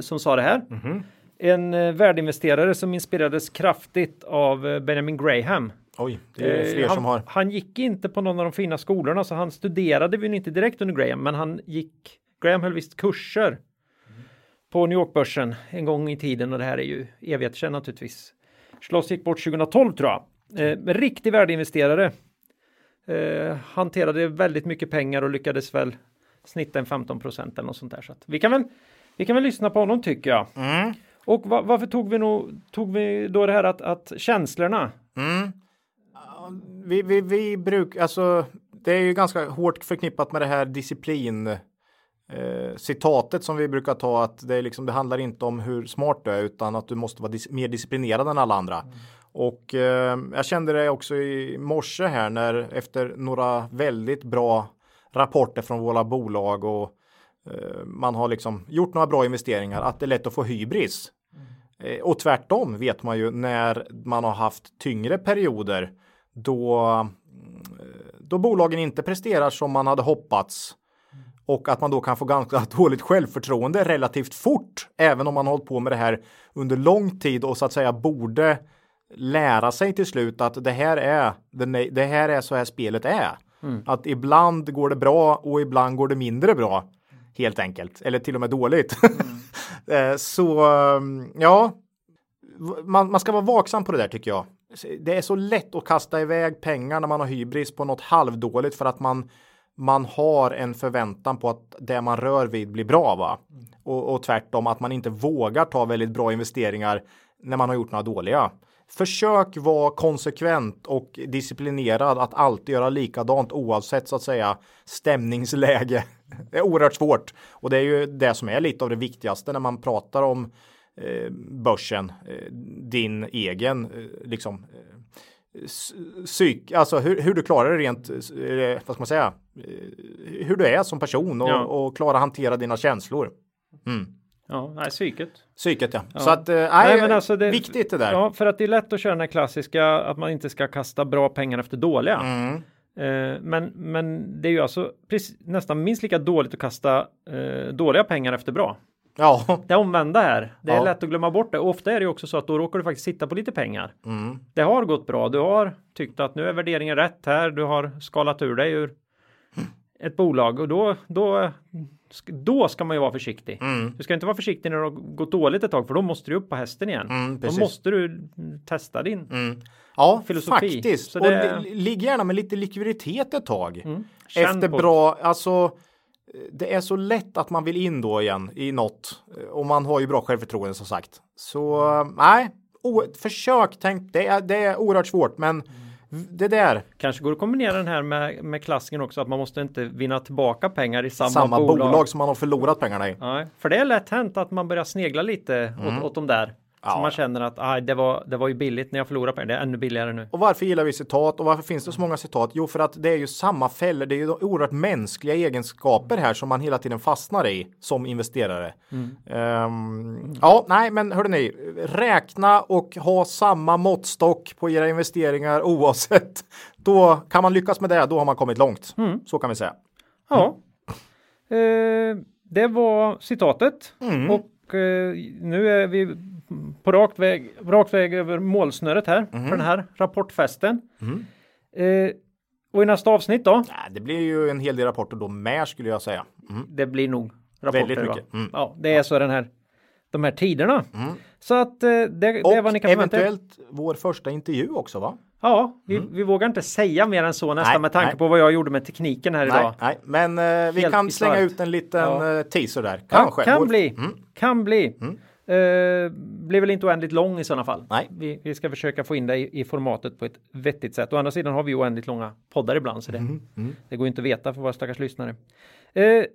A: som sa det här.
B: Mhm.
A: En eh, värdeinvesterare som inspirerades kraftigt av eh, Benjamin Graham.
B: Oj, det är
A: Eh,
B: fler
A: han,
B: som har.
A: han gick inte på någon av de fina skolorna så han studerade väl inte direkt under Graham men han gick Graham höll visst kurser på New York-börsen en gång i tiden och det här är ju evigheter sedan naturligtvis. Schloss gick bort 2012 tror jag. Eh, men riktig värdeinvesterare. Eh, hanterade väldigt mycket pengar och lyckades väl snitta en 15 procent eller något sånt där. Så vi kan väl vi kan väl lyssna på honom tycker jag.
B: Mm.
A: Och va- varför tog vi, nog, tog vi då det här att, att känslorna
B: Mm. Vi, vi, vi brukar, alltså det är ju ganska hårt förknippat med det här disciplin eh, citatet som vi brukar ta att det är liksom det handlar inte om hur smart du är utan att du måste vara dis- mer disciplinerad än alla andra. Och eh, jag kände det också i morse här när efter några väldigt bra rapporter från våra bolag och man har liksom gjort några bra investeringar att det är lätt att få hybris. Eh, Och tvärtom vet man ju när man har haft tyngre perioder då, mm, då bolagen inte presterar som man hade hoppats och att man då kan få ganska <laughs> dåligt självförtroende relativt fort även om man har hållit på med det här under lång tid och så att säga borde lära sig till slut att det här är det, det här är så här spelet är. Att ibland går det bra och ibland går det mindre bra helt enkelt eller till och med dåligt. <laughs> Eh, så um, ja, man, man ska vara vaksam på det där tycker jag. det är så lätt att kasta iväg pengar när man har hybris på något halvdåligt för att man man har en förväntan på att det man rör vid blir bra. Va? Och, och tvärtom att man inte vågar ta väldigt bra investeringar när man har gjort några dåliga. Försök vara konsekvent och disciplinerad att alltid göra likadant oavsett så att säga stämningsläge. Det är oerhört svårt och det är ju det som är lite av det viktigaste när man pratar om eh, börsen. Eh, din egen eh, liksom eh, psyk, alltså hur, hur, du klarar det rent, vad ska man säga, hur du är som person och, ja. och klara hantera dina känslor. Mm.
A: Ja, nej, psyket.
B: Psyket ja. ja. Så att, nej, nej men alltså det, viktigt det där.
A: Ja, för att det är lätt att köra den här klassiska att man inte ska kasta bra pengar efter dåliga. Mm. Eh, men, men det är ju alltså precis, nästan minst lika dåligt att kasta eh, dåliga pengar efter bra. Ja. Det omvända här. Det är ja. lätt att glömma bort det. Ofta är det också så att då råkar du faktiskt sitta på lite pengar. Mm. Det har gått bra. Du har tyckt att nu är värderingen rätt här. Du har skalat ur dig ur ett bolag och då, då, då ska man ju vara försiktig. Mm. Du ska inte vara försiktig när det har gått dåligt ett tag för då måste du upp på hästen igen. Mm, då måste du testa din mm.
B: Ja, filosofi. Faktiskt. Så det... Och ligg gärna med lite likviditet ett tag. Mm. Efter bra, alltså det är så lätt att man vill in då igen i något och man har ju bra självförtroende som sagt. Så nej, försök tänk. Det är, det är oerhört svårt, men det där.
A: Kanske går att kombinera den här med, med klassiken också att man måste inte vinna tillbaka pengar i samma,
B: samma bolag. bolag som man har förlorat pengarna i.
A: Nej, för det är lätt hänt att man börjar snegla lite mm. åt, åt de där. Ja. Så man känner att ah, det, var, det var ju billigt när jag förlorade pengar. Det är ännu billigare nu.
B: Och varför gillar vi citat och varför finns det så många citat? Jo, för att det är ju samma fällor. Det är ju oerhört mänskliga egenskaper här som man hela tiden fastnar i som investerare. Mm. Um, ja, nej, men hörde ni, räkna och ha samma måttstock på era investeringar oavsett. Då kan man lyckas med det. Då har man kommit långt. Mm. Så kan vi säga.
A: Ja, uh, det var citatet mm. och uh, nu är vi på rakt väg, rakt väg över målsnöret här mm. för den här rapportfesten. Mm. Eh, och i nästa avsnitt då?
B: Ja, det blir ju en hel del rapporter då med skulle jag säga.
A: Mm. Det blir nog rapporter. Väldigt mycket. Mm. Ja, det är så den här de här tiderna. Mm. Så att eh, det, det är vad ni kan
B: förvänta eventuellt vår första intervju också va?
A: Ja, vi, mm. vi, vågar inte säga mer än så nästan nej, med tanke nej. på vad jag gjorde med tekniken här
B: nej,
A: idag.
B: Nej, men eh, vi kan slänga ut en liten ja. Eh, teaser där. Kanske.
A: Ja, kan, vår... bli. Mm. kan bli. Eh, blir väl inte oändligt lång i sådana fall.
B: Nej.
A: Vi, vi ska försöka få in det i, i, formatet på ett vettigt sätt. Å andra sidan har vi oändligt långa poddar ibland så det, mm. Mm. det går inte att veta för våra stackars lyssnare. Eh,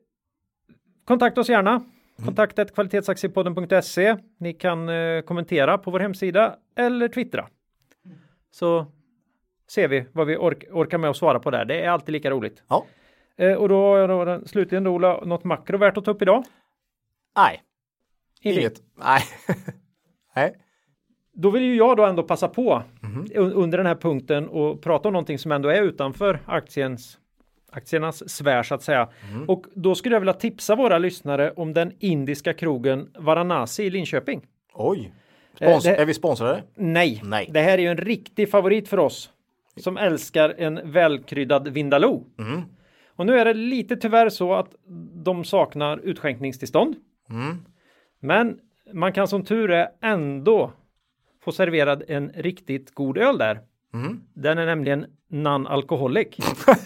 A: kontakta oss gärna. Mm. Kontaktet kvalitetsaktiepodden.se. Ni kan eh, kommentera på vår hemsida eller twittra. Så ser vi vad vi ork orkar med att svara på där. Det är alltid lika roligt.
B: Ja.
A: Eh, och då har då, slutligen då, Ola, något makro värt att ta upp idag?
B: Nej, Inget. <laughs> Nej. Nej.
A: Då vill ju jag då ändå passa på mm. under den här punkten och prata om någonting som ändå är utanför aktiens aktiernas sfär så att säga. Mm. Och då skulle jag vilja tipsa våra lyssnare om den indiska krogen Varanasi i Linköping.
B: Oj! Spons eh, det, är vi sponsrade?
A: Nej. nej, det här är ju en riktig favorit för oss som älskar en välkryddad vindaloo. Mm. Och nu är det lite tyvärr så att de saknar utskänkningstillstånd. Mm. Men man kan som tur är ändå få serverad en riktigt god öl där. Mm. Den är nämligen non-alcoholic. <laughs>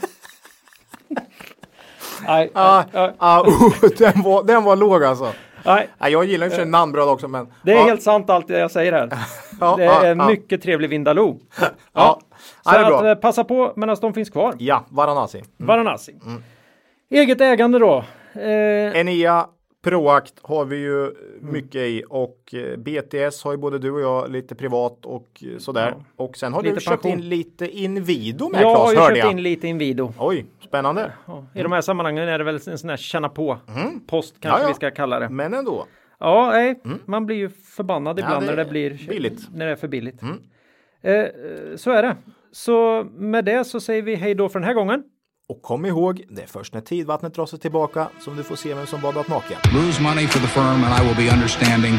B: aj, ah, aj, ah, uh, <laughs> den, var, den var låg alltså. Nej. Nej, jag gillar ju för namnbröd också men.
A: Det är ja. helt sant allt jag säger här. <laughs> ja, det är en mycket trevlig Vindaloo. ja. Så att eh, passa på medan de finns kvar.
B: Ja, Varanasi. Mm.
A: Varanasi. Mm. Eget ägande då.
B: Eh, Enia Proact har vi ju mm. mycket i och eh, BTS har ju både du och jag lite privat och eh, sådär. Ja. Och sen har lite du köpt in lite Invido med
A: Jag
B: Claes,
A: har ju köpt in lite Invido.
B: Oj, spännande.
A: Ja, I de här sammanhangen är det väl en sån här känna på mm. post kanske ja, vi ska kalla det.
B: Men ändå.
A: Ja, nej, mm. man blir ju förbannad ibland när det blir billigt. När det är för billigt. Mm. Eh, så är det. Så med det så säger vi hej då för den här gången.
B: Och kom ihåg, det är först när tidvattnet drar sig tillbaka som du får se vem som badat naken.
C: Lose money for the firm and I will be understanding.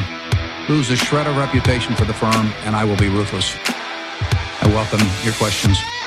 C: Lose a shred of reputation for the firm and I will be ruthless. I welcome your questions.